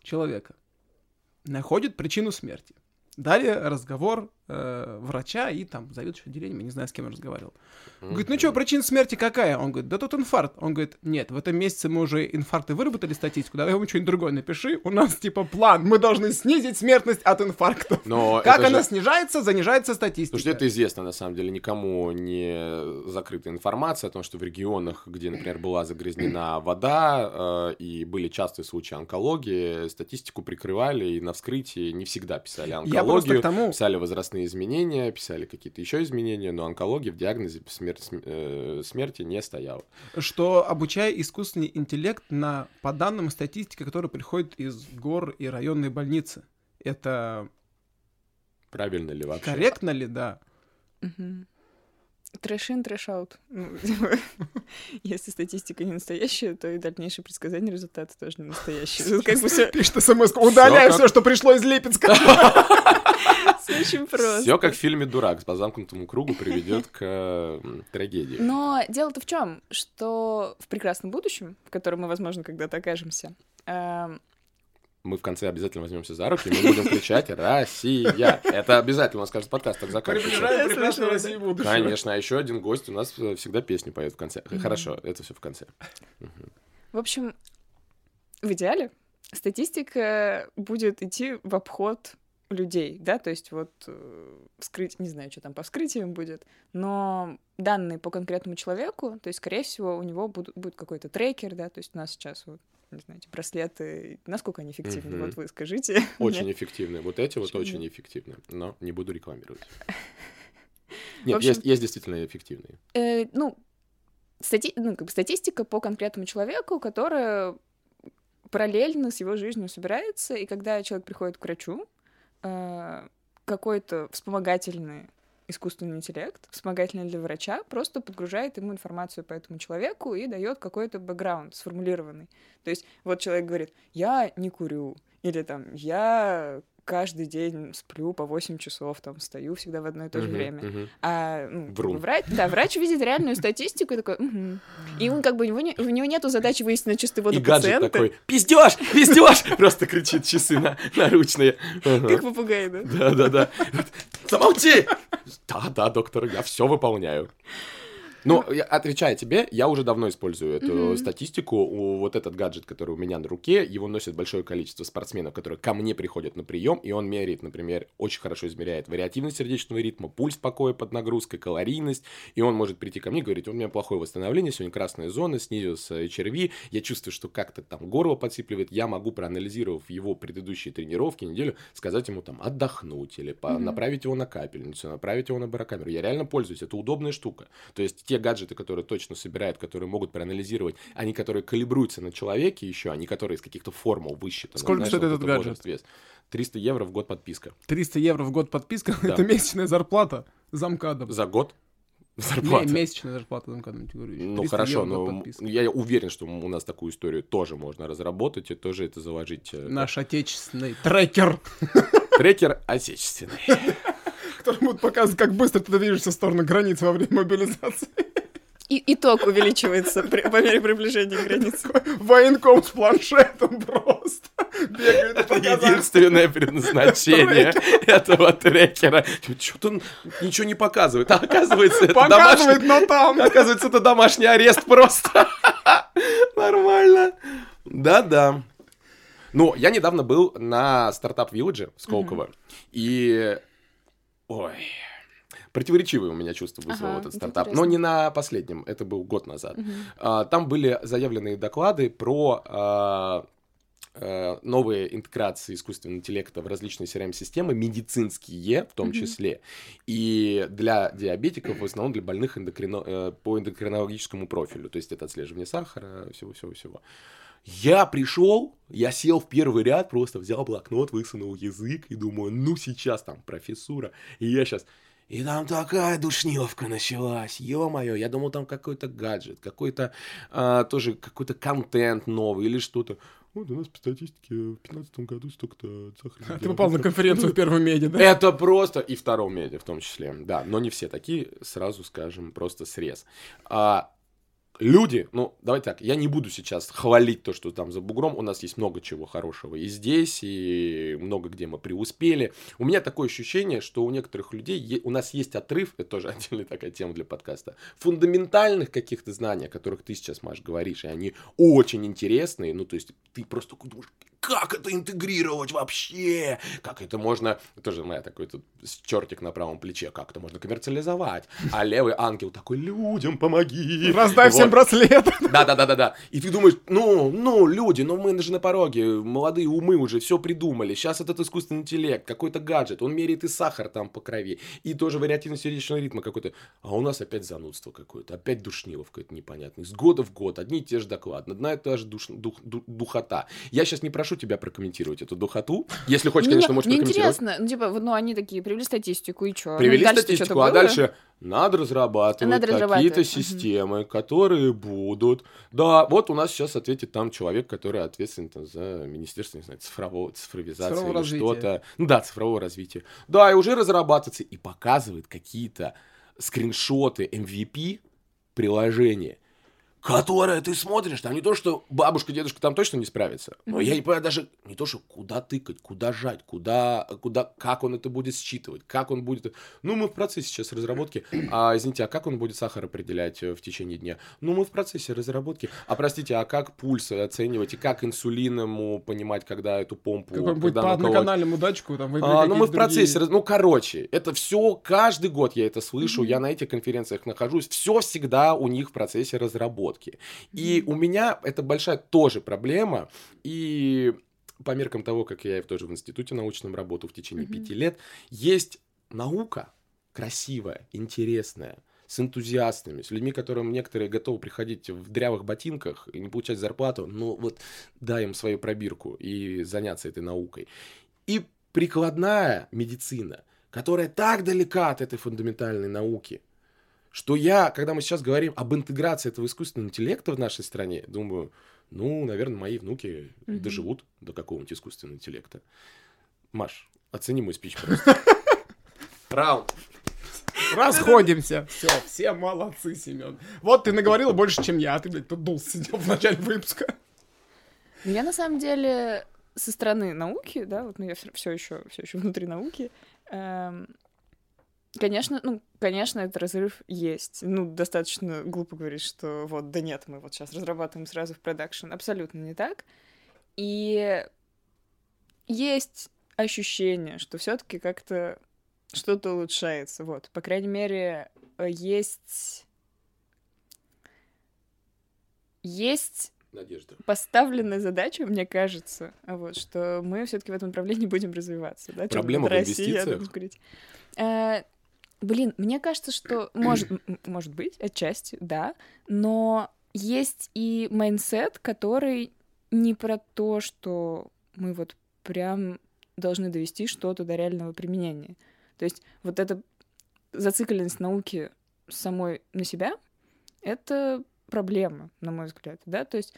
[SPEAKER 1] человека. Находит причину смерти. Далее разговор э, врача и там заведующего отделением, я не знаю, с кем я разговаривал. Говорит, ну что, причина смерти какая? Он говорит, да тут инфаркт. Он говорит, нет, в этом месяце мы уже инфаркты выработали статистику, давай ему что-нибудь другое напиши. У нас типа план, мы должны снизить смертность от инфарктов.
[SPEAKER 2] Но
[SPEAKER 1] Как она
[SPEAKER 2] же-
[SPEAKER 1] снижается, занижается статистика.
[SPEAKER 2] Слушайте, это известно, на самом деле, никому не закрытая информация о том, что в регионах, где, например, была загрязнена вода, э, и были частые случаи онкологии, статистику прикрывали, и на вскрытии не всегда писали онкологию,
[SPEAKER 1] тому,
[SPEAKER 2] писали возрастные изменения, писали какие-то еще изменения, но онкология в диагнозе смер- см- э, смерти не стояла.
[SPEAKER 1] что обучая искусственный интеллект на, по данным статистики, которая приходит из гор и районной больницы. Это
[SPEAKER 2] Правильно ли вообще?
[SPEAKER 1] корректно ли, да?
[SPEAKER 3] Мгм. Trash in, trash out. Ну, Если статистика не настоящая, то и дальнейшие предсказания результаты тоже не настоящие. Тут как бы все
[SPEAKER 1] Пишет смс удаляй все, что пришло из Липецка.
[SPEAKER 3] очень просто.
[SPEAKER 2] Все как в фильме «Дурак» по замкнутому кругу приведет к трагедии.
[SPEAKER 3] Но дело-то в чем, что в прекрасном будущем, в котором мы, возможно, когда-то окажемся, эм,
[SPEAKER 2] Мы в конце обязательно возьмемся за руки, мы будем кричать «Россия!». Это обязательно у нас каждый подкаст так заканчивается.
[SPEAKER 1] Прекрасную Россию будущего.
[SPEAKER 2] Конечно, а еще один гость у нас э, всегда песню поет в конце. Хорошо, это все в конце.
[SPEAKER 3] в общем, в идеале статистика будет идти в обход людей, да, то есть вот э, вскрыть, не знаю, что там по вскрытиям будет, но данные по конкретному человеку, то есть, скорее всего, у него будут, будет какой-то трекер, да, то есть у нас сейчас вот не знаю, эти браслеты, насколько они эффективны? Mm-hmm. Вот вы скажите.
[SPEAKER 2] Очень мне. эффективны. Вот эти вот очень эффективны, но не буду рекламировать. Нет, общем, есть, есть действительно эффективные.
[SPEAKER 3] Э, ну, стати... ну, как бы статистика по конкретному человеку, которая параллельно с его жизнью собирается, и когда человек приходит к врачу, э, какой-то вспомогательный искусственный интеллект, вспомогательный для врача, просто подгружает ему информацию по этому человеку и дает какой-то бэкграунд сформулированный. То есть вот человек говорит, я не курю, или там, я каждый день сплю по 8 часов, там, стою всегда в одно и то же uh-huh, время. Uh-huh. А ну, врач, да, врач видит реальную статистику и такой, угу. И он как бы, у него, не, у него нету задачи выяснить чистую воду
[SPEAKER 2] И гаджет такой, пиздешь, пиздешь, просто кричит часы на, наручные.
[SPEAKER 3] Как попугай, да?
[SPEAKER 2] Да-да-да. Замолчи! Да-да, доктор, я все выполняю. Ну, отвечая тебе, я уже давно использую эту mm-hmm. статистику. У, вот этот гаджет, который у меня на руке, его носит большое количество спортсменов, которые ко мне приходят на прием, и он меряет, например, очень хорошо измеряет вариативность сердечного ритма, пульс покоя под нагрузкой, калорийность, и он может прийти ко мне и говорить, у меня плохое восстановление, сегодня красная зона, снизился HRV, я чувствую, что как-то там горло подсипливает, я могу, проанализировав его предыдущие тренировки, неделю, сказать ему там отдохнуть или mm-hmm. направить его на капельницу, направить его на барокамеру. Я реально пользуюсь, это удобная штука. То есть те гаджеты, которые точно собирают, которые могут проанализировать, они, которые калибруются на человеке еще, они, которые из каких-то формул высчитаны.
[SPEAKER 1] Сколько знаешь, стоит вот этот гаджет? Возраст,
[SPEAKER 2] вес. 300 евро в год подписка.
[SPEAKER 1] 300 евро в год подписка? Да. Это месячная зарплата замкадом.
[SPEAKER 2] За год? Зарплата.
[SPEAKER 1] Не, месячная зарплата замкадом.
[SPEAKER 2] Ну хорошо, но я уверен, что у нас такую историю тоже можно разработать и тоже это заложить. Э,
[SPEAKER 1] Наш отечественный трекер.
[SPEAKER 2] Трекер отечественный.
[SPEAKER 1] Который будет показывать, как быстро ты движешься в сторону границ во время мобилизации.
[SPEAKER 3] И итог увеличивается при, по мере приближения к границе.
[SPEAKER 1] Военком с планшетом просто бегает.
[SPEAKER 2] Это единственное предназначение этого трекера. Что-то ничего не показывает. А оказывается, это
[SPEAKER 1] Показывает, но там.
[SPEAKER 2] Оказывается, это домашний арест просто. Нормально. Да-да. Ну, я недавно был на стартап Village в Сколково. И... Ой, противоречивые у меня чувства вызвал ага, этот стартап. Но не на последнем, это был год назад. Угу. А, там были заявленные доклады про а, а, новые интеграции искусственного интеллекта в различные CRM-системы, медицинские в том mm-hmm. числе, и для диабетиков, в основном для больных эндокрино... По эндокринологическому профилю, то есть это отслеживание сахара, всего-всего-всего. Я пришел, я сел в первый ряд, просто взял блокнот, высунул язык и думаю, ну сейчас там профессура, и я сейчас и там такая душниловка началась, ё-моё, я думал, там какой-то гаджет, какой-то а, тоже какой-то контент новый или что-то. Вот у нас по статистике в 2015 году столько-то
[SPEAKER 1] сахара. А ты попал на конференцию в первом меди, да?
[SPEAKER 2] Это просто, и втором меди в том числе, да, но не все такие, сразу скажем, просто срез. А, люди, ну, давайте так, я не буду сейчас хвалить то, что там за бугром, у нас есть много чего хорошего и здесь, и много где мы преуспели. У меня такое ощущение, что у некоторых людей, у нас есть отрыв, это тоже отдельная такая тема для подкаста, фундаментальных каких-то знаний, о которых ты сейчас, Маш, говоришь, и они очень интересные, ну, то есть ты просто думаешь, как это интегрировать вообще? Как это можно... Тоже моя такой тут чертик на правом плече. Как это можно коммерциализовать? А левый ангел такой, людям помоги.
[SPEAKER 1] Раздай вот. всем браслет.
[SPEAKER 2] Да-да-да-да-да. И ты думаешь, ну, ну, люди, ну мы же на пороге, молодые умы уже все придумали. Сейчас этот искусственный интеллект, какой-то гаджет, он меряет и сахар там по крови, и тоже вариативность сердечного ритма какой-то. А у нас опять занудство какое-то, опять душнилов какой-то непонятный. С года в год одни и те же доклады, одна и та же душ, дух, дух, духота. Я сейчас не прошу тебя прокомментировать эту духоту. Если хочешь, конечно, можешь
[SPEAKER 3] мне интересно, ну, типа, ну, они такие, привели статистику, и что?
[SPEAKER 2] Привели ну, статистику, а дальше надо разрабатывать надо какие-то системы, угу. которые будут... Да, вот у нас сейчас ответит там человек, который ответственен там, за Министерство, не знаю, цифрового, цифровизации цифрового или что-то. Ну да, цифрового развития. Да, и уже разрабатывается, и показывает какие-то скриншоты MVP приложения – которая ты смотришь, там не то, что бабушка, дедушка там точно не справится, но я не понимаю даже не то, что куда тыкать, куда жать, куда, куда, как он это будет считывать, как он будет... Ну, мы в процессе сейчас разработки. А, извините, а как он будет сахар определять э, в течение дня? Ну, мы в процессе разработки. А, простите, а как пульс оценивать и как инсулин ему понимать, когда эту помпу...
[SPEAKER 1] Как он будет по одноканальному датчику там
[SPEAKER 2] А, ну, мы в процессе,
[SPEAKER 1] другие-
[SPEAKER 2] ну, короче, это все каждый год я это слышу, я на этих конференциях нахожусь, все всегда у них в процессе разработки. И у меня это большая тоже проблема, и по меркам того, как я тоже в институте научном работаю в течение
[SPEAKER 3] Мгм.
[SPEAKER 2] пяти лет, есть наука красивая, интересная, с энтузиастами, с людьми, которым некоторые готовы приходить в дрявых ботинках и не получать зарплату, но вот дай им свою пробирку и заняться этой наукой. И прикладная медицина, которая так далека от этой фундаментальной науки, что я, когда мы сейчас говорим об интеграции этого искусственного интеллекта в нашей стране, думаю, ну, наверное, мои внуки
[SPEAKER 3] Мгм.
[SPEAKER 2] доживут до какого-нибудь искусственного интеллекта. Маш, оцени мой спич просто. Раунд.
[SPEAKER 1] Расходимся. Все, все молодцы, Семен. Вот ты наговорил больше, чем я, а ты, блядь, тут дул сидел в начале выпуска.
[SPEAKER 3] Ну, Я на самом деле со стороны науки, да, вот ну, я все еще все еще внутри науки. эм, Конечно, ну, конечно, этот разрыв есть. Ну, достаточно глупо говорить, что вот, да нет, мы вот сейчас разрабатываем сразу в продакшн. Абсолютно не так. И есть ощущение, что все-таки как-то что-то улучшается. Вот, по крайней мере, э, есть есть
[SPEAKER 2] Надежда.
[SPEAKER 3] поставленная задача, мне кажется, вот, что мы все-таки в этом направлении будем развиваться. Да?
[SPEAKER 2] Проблема в
[SPEAKER 3] Россия,
[SPEAKER 2] инвестициях?
[SPEAKER 3] Блин, мне кажется, что может, может быть, отчасти, да, но есть и mindset, который не про то, что мы вот прям должны довести что-то до реального применения. То есть вот эта зацикленность науки самой на себя — это проблема, на мой взгляд, да, то есть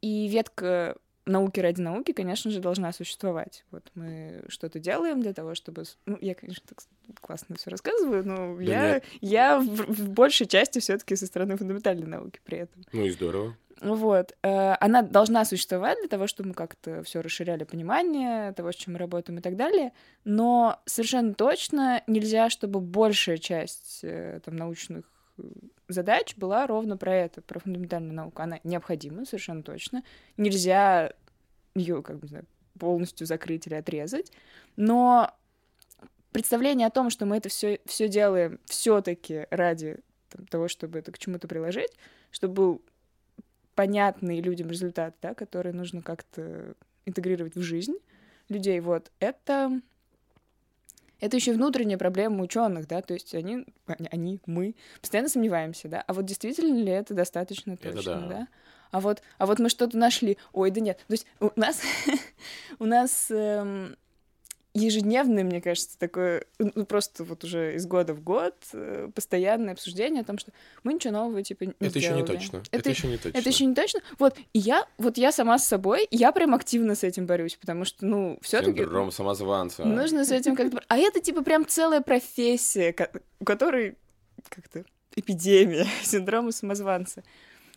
[SPEAKER 3] и ветка науки ради науки, конечно же, должна существовать. Вот мы что-то делаем для того, чтобы... Ну, я, конечно, так классно все рассказываю, но
[SPEAKER 2] Да
[SPEAKER 3] я,
[SPEAKER 2] нет.
[SPEAKER 3] я в, в большей части все таки со стороны фундаментальной науки при этом.
[SPEAKER 2] Ну и здорово.
[SPEAKER 3] Вот. э, Она должна существовать для того, чтобы мы как-то все расширяли понимание того, с чем мы работаем и так далее. Но совершенно точно нельзя, чтобы большая часть э, там, научных э, задач была ровно про это, про фундаментальную науку. Она необходима, совершенно точно. Нельзя ее, как бы, полностью закрыть или отрезать. Но представление о том, что мы это все, все делаем все-таки ради там, того, чтобы это к чему-то приложить, чтобы был понятный людям результат, да, который нужно как-то интегрировать в жизнь людей, вот, это это еще внутренняя проблема ученых, да, то есть они, они, мы постоянно сомневаемся, да, а вот действительно ли это достаточно
[SPEAKER 2] Это
[SPEAKER 3] точно,
[SPEAKER 2] да.
[SPEAKER 3] да? А вот, а вот мы что-то нашли, ой, да нет, то есть у нас, у нас эм, ежедневное, мне кажется, такое, ну, просто вот уже из года в год э, постоянное обсуждение о том, что мы ничего нового, типа, не
[SPEAKER 2] Это еще не
[SPEAKER 3] сделали.
[SPEAKER 2] точно.
[SPEAKER 3] Это,
[SPEAKER 2] Это еще не точно.
[SPEAKER 3] это еще не точно. Вот, и я, вот я сама с собой, я прям активно с этим борюсь, потому что, ну, все таки
[SPEAKER 2] Синдром самозванца.
[SPEAKER 3] нужно с этим как-то... А это, типа, прям целая профессия, у которой как-то эпидемия синдрома самозванца.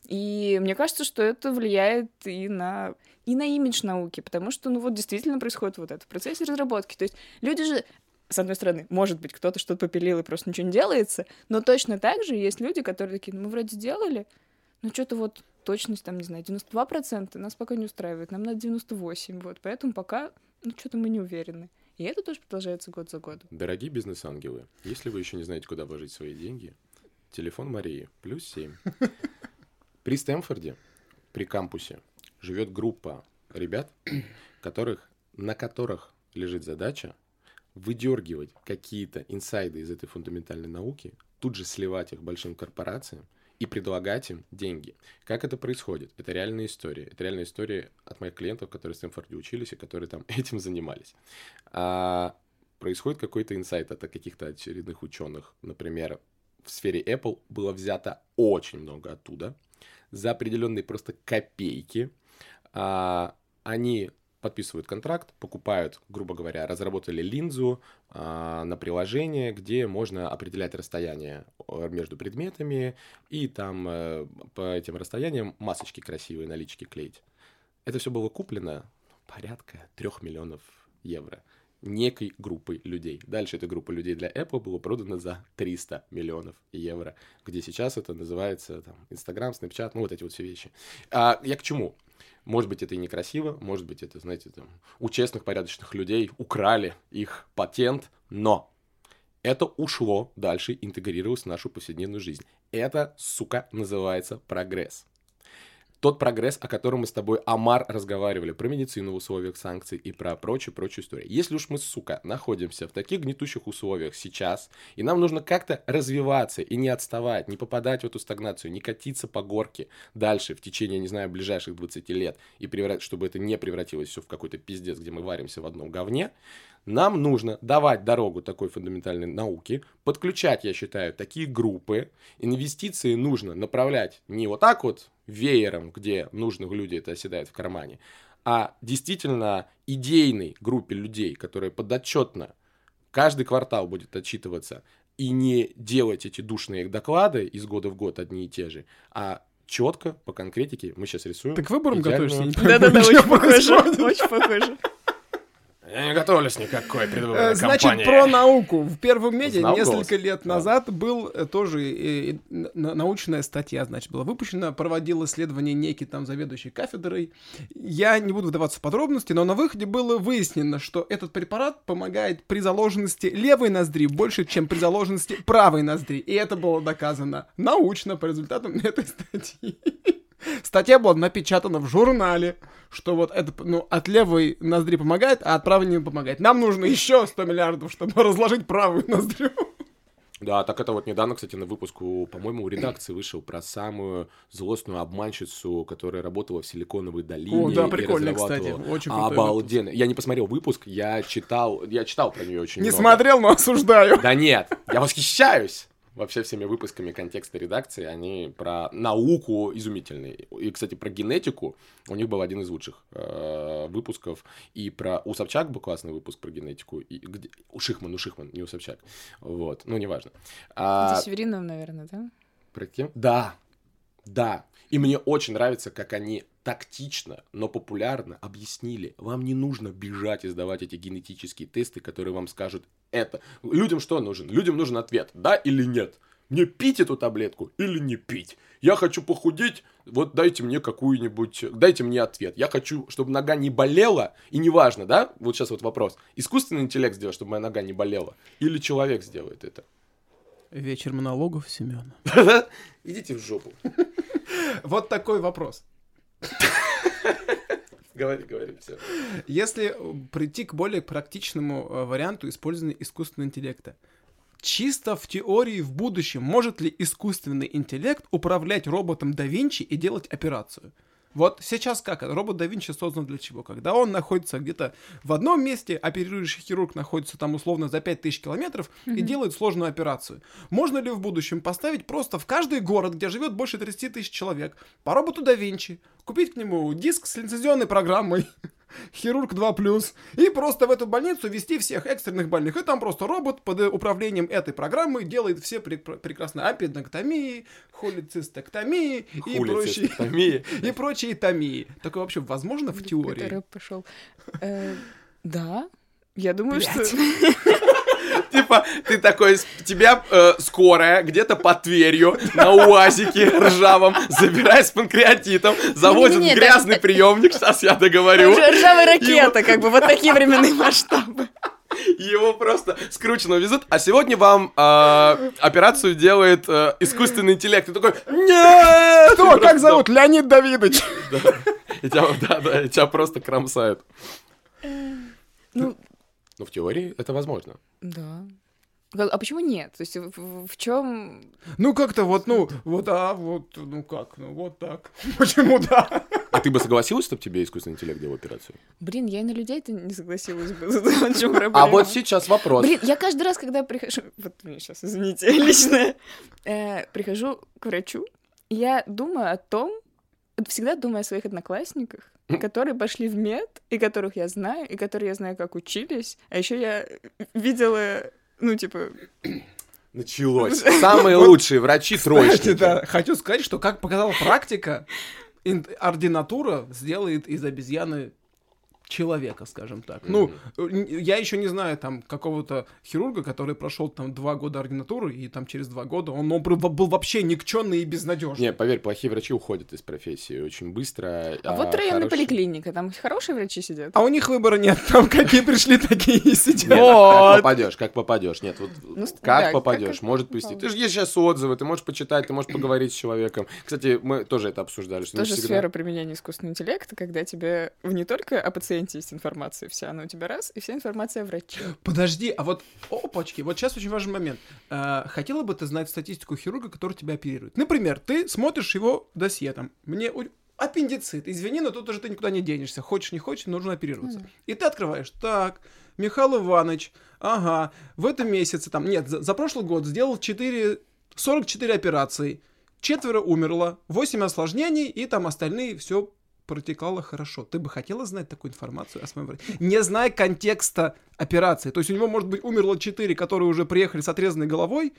[SPEAKER 3] И мне кажется, что это влияет и на, и на имидж науки, потому что, ну, вот действительно происходит вот это в процессе разработки. То есть люди же, с одной стороны, может быть, кто-то что-то попилил и просто ничего не делается, но точно так же есть люди, которые такие, ну, мы вроде сделали, но что-то вот точность, там, не знаю, 92% нас пока не устраивает, нам надо 98%, вот, поэтому пока, ну, что-то мы не уверены. И это тоже продолжается год за годом.
[SPEAKER 2] Дорогие бизнес-ангелы, если вы еще не знаете, куда вложить свои деньги, телефон Марии плюс 7. При Стэнфорде, при кампусе, живет группа ребят, которых, на которых лежит задача выдергивать какие-то инсайды из этой фундаментальной науки, тут же сливать их большим корпорациям и предлагать им деньги. Как это происходит? Это реальная история. Это реальная история от моих клиентов, которые в Стэнфорде учились и которые там этим занимались. А, происходит какой-то инсайт от каких-то очередных ученых. Например, в сфере Apple было взято очень много оттуда за определенные просто копейки. А, они подписывают контракт, покупают, грубо говоря, разработали линзу а, на приложение, где можно определять расстояние э, между предметами и там а, по этим расстояниям масочки красивые, налички клеить. Это все было куплено порядка трех миллионов евро некой группой людей. Дальше эта группа людей для Apple была продана за 300 миллионов евро, где сейчас это называется там, Instagram, Snapchat, ну вот эти вот все вещи. А я к чему? Может быть, это и некрасиво, может быть, это, знаете, там, у честных, порядочных людей украли их патент, но это ушло дальше, интегрировалось в нашу повседневную жизнь. Это, сука, называется прогресс тот прогресс, о котором мы с тобой, Амар, разговаривали, про медицину в условиях санкций и про прочую-прочую историю. Если уж мы, сука, находимся в таких гнетущих условиях сейчас, и нам нужно как-то развиваться и не отставать, не попадать в эту стагнацию, не катиться по горке дальше в течение, не знаю, ближайших 20 лет, и преврат... чтобы это не превратилось все в какой-то пиздец, где мы варимся в одном говне, нам нужно давать дорогу такой фундаментальной науке, подключать, я считаю, такие группы. Инвестиции нужно направлять не вот так вот веером, где нужных людей это оседает в кармане, а действительно идейной группе людей, которая подотчетно каждый квартал будет отчитываться и не делать эти душные доклады из года в год одни и те же, а четко, по конкретике, мы сейчас рисуем.
[SPEAKER 1] Так выбором
[SPEAKER 2] идеальную...
[SPEAKER 1] готовишься?
[SPEAKER 3] Да-да-да, очень похоже, очень похоже.
[SPEAKER 2] Я не готовлюсь никакой предвыборной
[SPEAKER 1] Э, Значит,
[SPEAKER 2] кампании.
[SPEAKER 1] про науку. В первом медиа
[SPEAKER 2] Знал
[SPEAKER 1] несколько
[SPEAKER 2] голос.
[SPEAKER 1] лет
[SPEAKER 2] Да.
[SPEAKER 1] назад был э, тоже э, научная статья, значит, была выпущена, проводил исследование некий там заведующий кафедрой. Я не буду вдаваться в подробности, но на выходе было выяснено, что этот препарат помогает при заложенности левой ноздри больше, чем при заложенности правой ноздри. И это было доказано научно по результатам этой статьи. Статья была напечатана в журнале, что вот это, ну, от левой ноздри помогает, а от правой не помогает. Нам нужно еще 100 миллиардов, чтобы разложить правую ноздрю.
[SPEAKER 2] Да, так это вот недавно, кстати, на выпуску, по-моему, у редакции вышел про самую злостную обманщицу, которая работала в Силиконовой долине.
[SPEAKER 1] О, да, прикольно, кстати, очень
[SPEAKER 2] Обалденно. Я не посмотрел выпуск, я читал, я читал про нее очень
[SPEAKER 1] Не
[SPEAKER 2] много.
[SPEAKER 1] смотрел, но осуждаю.
[SPEAKER 2] Да нет, я восхищаюсь вообще всеми выпусками контекста редакции. Они про науку изумительные. И, кстати, про генетику у них был один из лучших э, выпусков. И про... У Собчак был классный выпуск про генетику. И где... У Шихман, у Шихман, не у Собчак. Вот, ну, неважно. А,
[SPEAKER 3] Это Северинов, наверное, да?
[SPEAKER 2] про кем? Да, да. И мне очень нравится, как они тактично, но популярно объяснили. Вам не нужно бежать и сдавать эти генетические тесты, которые вам скажут это. Людям что нужен? Людям нужен ответ, да или нет. Мне пить эту таблетку или не пить? Я хочу похудеть, вот дайте мне какую-нибудь, дайте мне ответ. Я хочу, чтобы нога не болела, и неважно, да? Вот сейчас вот вопрос. Искусственный интеллект сделает, чтобы моя нога не болела? Или человек сделает это?
[SPEAKER 1] Вечер монологов Семена.
[SPEAKER 2] Идите в жопу.
[SPEAKER 1] Вот такой вопрос.
[SPEAKER 2] Говори, говори, все.
[SPEAKER 1] Если прийти к более практичному э, варианту использования искусственного интеллекта, чисто в теории в будущем может ли искусственный интеллект управлять роботом да Винчи и делать операцию? Вот сейчас как? Робот да Винчи создан для чего? Когда он находится где-то в одном месте, оперирующий хирург находится там условно за 5000 километров и делает сложную операцию. Можно ли в будущем поставить просто в каждый город, где живет больше 30 тысяч человек, по роботу да Винчи, купить к нему диск с лицензионной программой, Хирург 2+, и просто в эту больницу вести всех экстренных больных. И там просто робот под управлением этой программы делает все прек- прекрасные аппендэктомии, холецистэктомии и прочие, и прочие томии. Такое вообще возможно в теории?
[SPEAKER 3] пошел. Э, Да, я думаю, что...
[SPEAKER 2] Типа, ты такой, тебя э, скорая где-то под Тверью на УАЗике ржавом забирает с панкреатитом, в грязный приемник, сейчас я договорю,
[SPEAKER 3] ржавая ракета, как бы, вот такие временные масштабы.
[SPEAKER 2] его просто скрученно везут, а сегодня вам э, операцию делает э, искусственный интеллект. Ты такой, нет!
[SPEAKER 1] Кто? Как зовут? Леонид Давидович.
[SPEAKER 2] И тебя, да, да, и тебя просто кромсают.
[SPEAKER 3] Ну,
[SPEAKER 2] Ну, в теории это возможно.
[SPEAKER 3] да. А почему нет? То есть в, чем...
[SPEAKER 1] Ну как-то вот, ну, вот, а, вот, ну как, ну вот так. Почему да?
[SPEAKER 2] А ты бы согласилась, чтобы тебе искусственный интеллект делал операцию?
[SPEAKER 3] Блин, я и на людей-то не согласилась бы. В чем проблема?
[SPEAKER 2] А вот сейчас вопрос.
[SPEAKER 3] Блин, я каждый раз, когда прихожу... Вот мне сейчас, извините, личное. Э, Прихожу к врачу, я думаю о том, всегда думаю о своих одноклассниках, которые пошли в мед, и которых я знаю, и которые я знаю, как учились. А еще я видела, ну, типа...
[SPEAKER 2] Началось. Самые лучшие врачи троечники.
[SPEAKER 1] да, хочу сказать, что, как показала практика, ин- ординатура сделает из обезьяны человека, скажем так. Ну, н- я еще не знаю там какого-то хирурга, который прошел там два года ординатуры, и там через два года он, он был вообще никчемный и безнадежный.
[SPEAKER 2] Не, поверь, плохие врачи уходят из профессии очень быстро.
[SPEAKER 3] А вот районная
[SPEAKER 2] хорошие-
[SPEAKER 3] поликлиника, там хорошие врачи сидят.
[SPEAKER 1] А у них выбора нет, там какие пришли, такие и сидят.
[SPEAKER 2] как
[SPEAKER 3] Вот.
[SPEAKER 2] попадешь, как попадешь. Нет, вот
[SPEAKER 3] Ну,
[SPEAKER 2] как
[SPEAKER 3] как-
[SPEAKER 2] попадешь,
[SPEAKER 3] как
[SPEAKER 2] может привести. Ты же есть сейчас отзывы, ты можешь почитать, ты можешь поговорить с человеком. Кстати, мы тоже это обсуждали,
[SPEAKER 3] Тоже сфера применения искусственного интеллекта, когда тебе не только о пациенте есть информация вся, но у тебя раз, и вся информация о враче.
[SPEAKER 1] Подожди, а вот, опачки, вот сейчас очень важный момент. А, хотела бы ты знать статистику хирурга, который тебя оперирует? Например, ты смотришь его досье, там, мне аппендицит, извини, но тут уже ты никуда не денешься. Хочешь, не хочешь, нужно оперироваться.
[SPEAKER 3] Мгм.
[SPEAKER 1] И ты открываешь, так, Михаил Иванович, ага, в этом месяце, там, нет, за, за прошлый год сделал 4, 44 операции, четверо умерло, 8 осложнений, и там остальные все протекало хорошо. Ты бы хотела знать такую информацию о своем враче? Не зная контекста операции. То есть у него, может быть, умерло 4, которые уже приехали с отрезанной головой,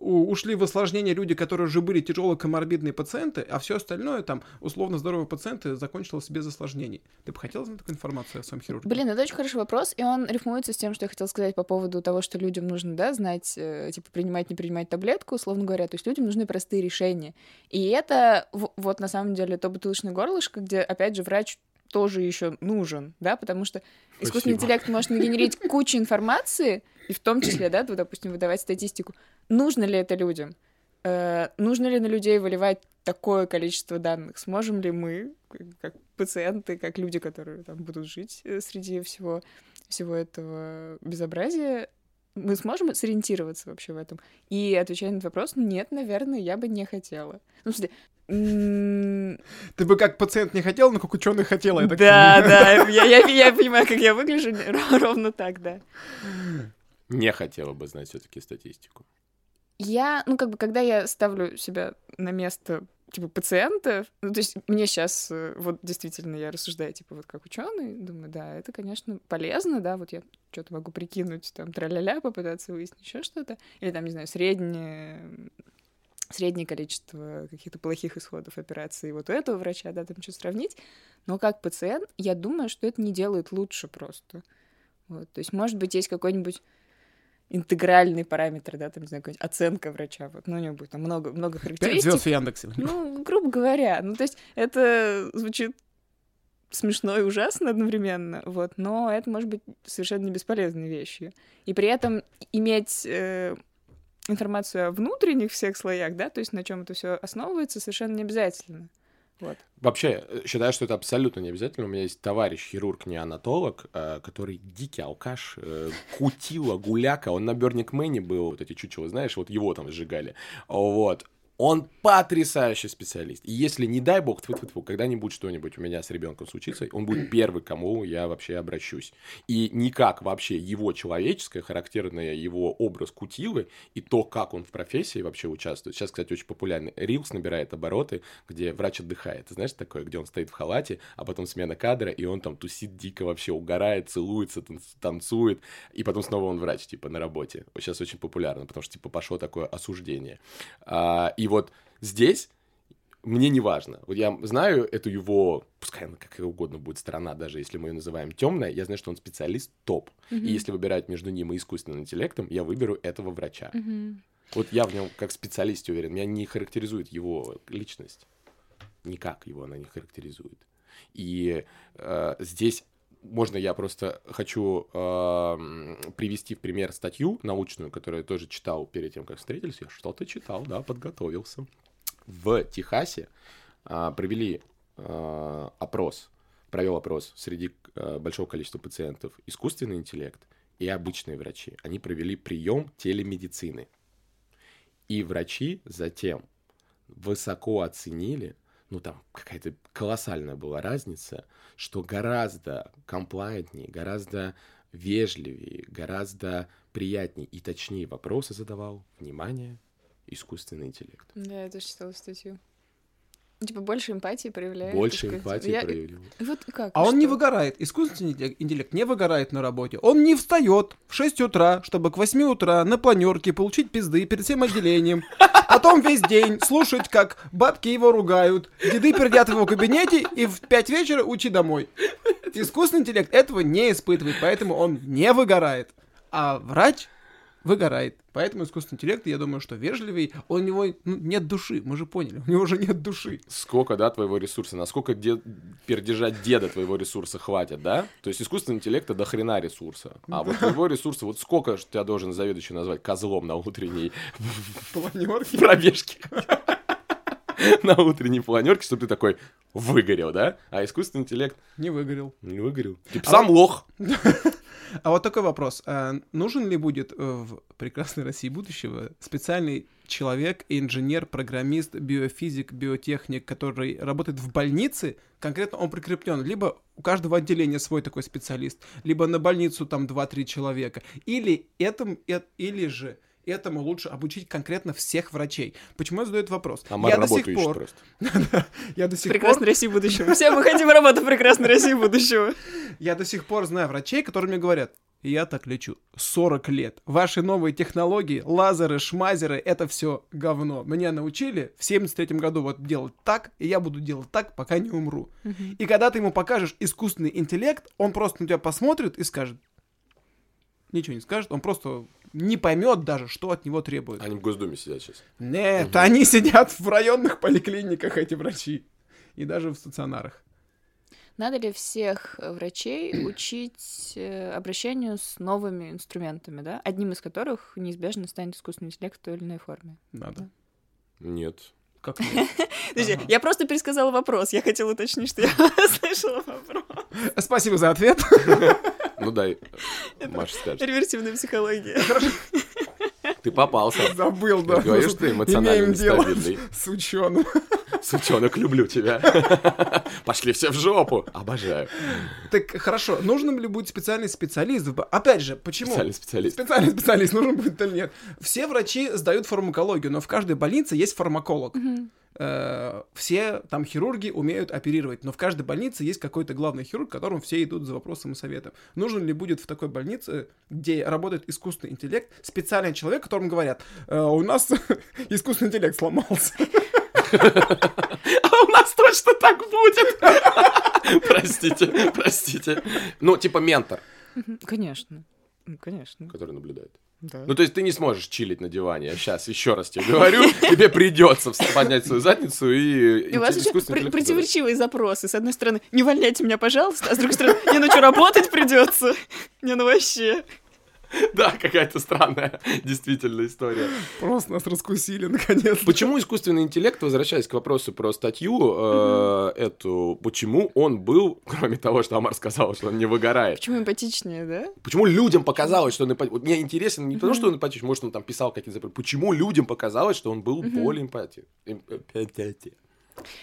[SPEAKER 1] ушли в осложнения люди, которые уже были тяжело коморбидные пациенты, а все остальное, там, условно здоровые пациенты, закончилось без осложнений. Ты бы хотела знать такую информацию о своем хирурге?
[SPEAKER 3] Блин, это очень хороший вопрос, и он рифмуется с тем, что я хотела сказать по поводу того, что людям нужно, да, знать, э, типа, принимать, не принимать таблетку, условно говоря. То есть людям нужны простые решения. И это вот на самом деле то бутылочное горлышко, где, опять же, врач тоже еще нужен, да, потому что искусственный
[SPEAKER 2] Спасибо.
[SPEAKER 3] интеллект может нагенерить кучу информации, и в том числе, да, допустим, выдавать статистику. Нужно ли это людям? Э, нужно ли на людей выливать такое количество данных? Сможем ли мы, как- пациенты, как люди, которые там будут жить э, среди всего, всего этого безобразия, мы сможем сориентироваться вообще в этом? И отвечая на этот вопрос, нет, наверное, я бы не хотела. Ну, в смысле,
[SPEAKER 1] Ты бы как пациент не хотел, но как ученый хотела, я так
[SPEAKER 3] да,
[SPEAKER 1] понимаю.
[SPEAKER 3] да, я, я, я понимаю, как я выгляжу, ровно так, да.
[SPEAKER 2] Не хотела бы знать все-таки статистику.
[SPEAKER 3] Я, ну, как бы, когда я ставлю себя на место типа пациента, ну, то есть мне сейчас вот действительно я рассуждаю типа вот как ученый, думаю, да, это, конечно, полезно, да, вот я что-то могу прикинуть, там, тра-ля-ля, попытаться выяснить еще что-то, или там, не знаю, среднее среднее количество каких-то плохих исходов операции вот у этого врача, да, там что сравнить, но как пациент, я думаю, что это не делает лучше просто. Вот, то есть, может быть, есть какой-нибудь интегральный параметр, да, там, не знаю, какая-нибудь оценка врача, вот, ну, у него будет там много, много
[SPEAKER 1] Пять
[SPEAKER 3] характеристик.
[SPEAKER 1] звезд в Яндексе.
[SPEAKER 3] Ну, грубо говоря, ну, то есть это звучит смешно и ужасно одновременно, вот, но это может быть совершенно не бесполезной вещью. И при этом иметь э, информацию о внутренних всех слоях, да, то есть на чем это все основывается, совершенно не обязательно. Вот.
[SPEAKER 2] Вообще, э, считаю, что это абсолютно не обязательно. У меня есть товарищ, хирург, неонатолог, э, который дикий алкаш, э, кутила, гуляка. Он на Берник Мэне был, вот эти чучела, знаешь, вот его там сжигали. Вот. Он потрясающий специалист. И если, не дай бог, тьфу -тьфу -тьфу, когда-нибудь что-нибудь у меня с ребенком случится, он будет первый, кому я вообще обращусь. И никак вообще его человеческое, характерное его образ кутилы и то, как он в профессии вообще участвует. Сейчас, кстати, очень популярный Рилс набирает обороты, где врач отдыхает. Ты знаешь такое, где он стоит в халате, а потом смена кадра, и он там тусит дико вообще, угорает, целуется, танц- танцует, и потом снова он врач, типа, на работе. Сейчас очень популярно, потому что, типа, пошло такое осуждение. А, и вот здесь мне не важно. Вот я знаю эту его, пускай она какая угодно будет сторона, даже если мы ее называем темная, я знаю, что он специалист топ. И если выбирать между ним и искусственным интеллектом, я выберу этого врача.
[SPEAKER 3] Мгм.
[SPEAKER 2] Вот я в нем как специалист уверен. Меня не характеризует его личность. Никак его она не характеризует. И э, здесь можно я просто хочу э, привести в пример статью научную, которую я тоже читал перед тем, как встретились. Я что-то читал, да, подготовился. В Техасе а, провели а, опрос, провел опрос среди а, большого количества пациентов искусственный интеллект и обычные врачи. Они провели прием телемедицины. И врачи затем высоко оценили, ну там какая-то колоссальная была разница, что гораздо комплайентнее, гораздо вежливее, гораздо приятнее и точнее вопросы задавал, внимание, искусственный интеллект.
[SPEAKER 3] Да, я тоже читала статью. Типа больше эмпатии проявляет.
[SPEAKER 2] Больше
[SPEAKER 3] сказать.
[SPEAKER 2] эмпатии
[SPEAKER 3] Я-
[SPEAKER 2] проявил.
[SPEAKER 3] Вот как?
[SPEAKER 1] А он не
[SPEAKER 3] что?
[SPEAKER 1] выгорает. Искусственный интеллект- не выгорает на работе. Он не встает в 6 утра, чтобы к 8 утра на планерке получить пизды перед всем отделением. Потом весь день слушать, как бабки его ругают, деды пердят в его кабинете и в 5 вечера уйти домой. Искусственный интеллект этого не испытывает, поэтому он не выгорает. А врач выгорает. Поэтому искусственный интеллект, я думаю, что вежливый, у него ну, нет души, мы же поняли, у него уже нет души.
[SPEAKER 2] Сколько, да, твоего ресурса? Насколько де- пердержать деда твоего ресурса хватит, да? То есть искусственный интеллект — до хрена ресурса. А вот твоего ресурса, вот сколько ж тебя должен заведующий назвать козлом на утренней
[SPEAKER 1] Планерки.
[SPEAKER 2] пробежке? На утренней планерке, чтобы ты такой выгорел, да? А искусственный интеллект
[SPEAKER 1] Не выгорел.
[SPEAKER 2] не выгорел. Типа сам лох.
[SPEAKER 1] А вот такой вопрос. А нужен ли будет э, в прекрасной России будущего специальный человек, инженер, программист, биофизик, биотехник, который работает в больнице, конкретно он прикреплен, либо у каждого отделения свой такой специалист, либо на больницу там 2-3 человека, или, этом, или же этому лучше обучить конкретно всех врачей. Почему я задаю этот вопрос?
[SPEAKER 2] Амар
[SPEAKER 1] я до сих пор,
[SPEAKER 2] просто.
[SPEAKER 1] я до сих пор
[SPEAKER 3] Прекрасной России будущего. Все мы хотим работу в прекрасной России будущего.
[SPEAKER 1] Я до сих пор знаю врачей, которые мне говорят, я так лечу 40 лет. Ваши новые технологии, лазеры, шмазеры, это все говно. Меня научили в 73 году вот делать так, и я буду делать так, пока не умру. И когда ты ему покажешь искусственный интеллект, он просто на тебя посмотрит и скажет, ничего не скажет, он просто не поймет даже, что от него требуют.
[SPEAKER 2] Они в Госдуме сидят сейчас.
[SPEAKER 1] Нет, они сидят в районных поликлиниках, эти врачи. И даже в стационарах.
[SPEAKER 3] Надо ли всех врачей учить э, обращению с новыми инструментами, да? Одним из которых неизбежно станет искусственный интеллект в той или иной форме.
[SPEAKER 1] Надо.
[SPEAKER 2] Нет.
[SPEAKER 1] Как нет?
[SPEAKER 3] Подожди,
[SPEAKER 1] Ага.
[SPEAKER 3] я просто пересказала вопрос. Я хотела уточнить, что я слышала вопрос.
[SPEAKER 1] Спасибо за ответ.
[SPEAKER 2] Ну дай, Маша скажет.
[SPEAKER 3] Реверсивная психология.
[SPEAKER 2] Ты попался.
[SPEAKER 1] Забыл, да.
[SPEAKER 2] Я говорю, что ты эмоционально нестабильный.
[SPEAKER 1] с ученым.
[SPEAKER 2] Сучонок, люблю тебя. Пошли все в жопу. Обожаю.
[SPEAKER 1] Так, хорошо, нужен ли будет специальный специалист? Опять же, почему?
[SPEAKER 2] Специальный специалист.
[SPEAKER 1] Специальный специалист нужен будет или нет? Все врачи сдают фармакологию, но в каждой больнице есть фармаколог. Э, Все там хирурги умеют оперировать, но в каждой больнице есть какой-то главный хирург, к которому все идут за вопросом и советом. Нужен ли будет в такой больнице, где работает искусственный интеллект, специальный человек, которому говорят, «Э, у нас искусственный интеллект сломался.
[SPEAKER 2] А у нас точно так будет. Простите, простите. Ну, типа ментор,
[SPEAKER 3] Конечно. Конечно.
[SPEAKER 2] который наблюдает.
[SPEAKER 3] Да.
[SPEAKER 2] Ну, то есть ты не сможешь чилить на диване. Я сейчас еще раз тебе говорю, тебе придется поднять свою задницу и...
[SPEAKER 3] И у вас
[SPEAKER 2] искусственный
[SPEAKER 3] пр- противоречивые запросы. С одной стороны, не увольняйте меня, пожалуйста, а с другой стороны, не, ну что, работать придется. Не, ну вообще.
[SPEAKER 2] Да, какая-то странная действительно история.
[SPEAKER 1] Просто нас раскусили, наконец.
[SPEAKER 2] Почему искусственный интеллект, возвращаясь к вопросу про статью, э, эту, почему он был, кроме того, что Амар сказал, что он не выгорает,
[SPEAKER 3] Почему эмпатичнее, да?
[SPEAKER 2] почему людям показалось, что он эмпатичен? Вот мне интересно не потому, что он эмпатичен, может, он там писал какие-то... Почему людям показалось, что он был более эмпатичен? Эм-.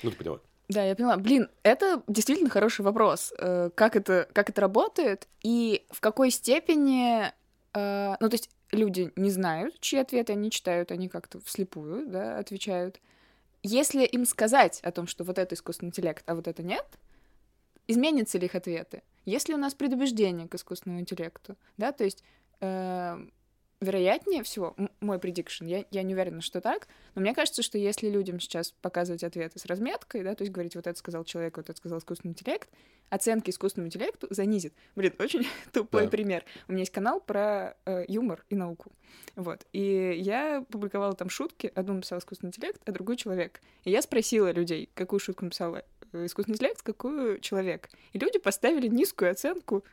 [SPEAKER 2] Ну, ты поняла.
[SPEAKER 3] Да, я поняла. Блин, это действительно хороший вопрос. Э, Как это, как это работает и в какой степени... э, Ну, то есть люди не знают, чьи ответы они читают, они как-то вслепую, да, отвечают. Если им сказать о том, что вот это искусственный интеллект, а вот это нет, изменятся ли их ответы? Есть ли у нас предубеждение к искусственному интеллекту? Да, то есть э, вероятнее всего, мой предикшн, я, я не уверена, что так, но мне кажется, что если людям сейчас показывать ответы с разметкой, да, то есть говорить, вот это сказал человек, вот это сказал искусственный интеллект, оценки искусственному интеллекту занизит. Блин, очень тупой
[SPEAKER 2] Да.
[SPEAKER 3] пример. У меня есть канал про э, юмор и науку. Вот. И я публиковала там шутки. Одну написал искусственный интеллект, а другую человек. И я спросила людей, какую шутку написал э, искусственный интеллект, какую человек. И люди поставили низкую оценку.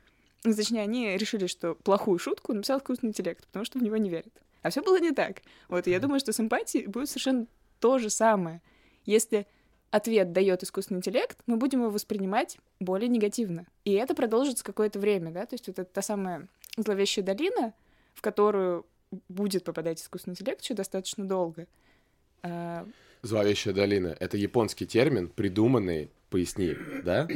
[SPEAKER 3] Точнее, они решили, что плохую шутку написал искусственный интеллект, потому что в него не верят. А все было не так. Вот, и я думаю, что с эмпатией будет совершенно то же самое. Если ответ дает искусственный интеллект, мы будем его воспринимать более негативно. И это продолжится какое-то время, да, то есть вот это та самая зловещая долина, в которую будет попадать искусственный интеллект еще достаточно долго. А,
[SPEAKER 2] Зловещая долина. Это японский термин, придуманный, поясни, да?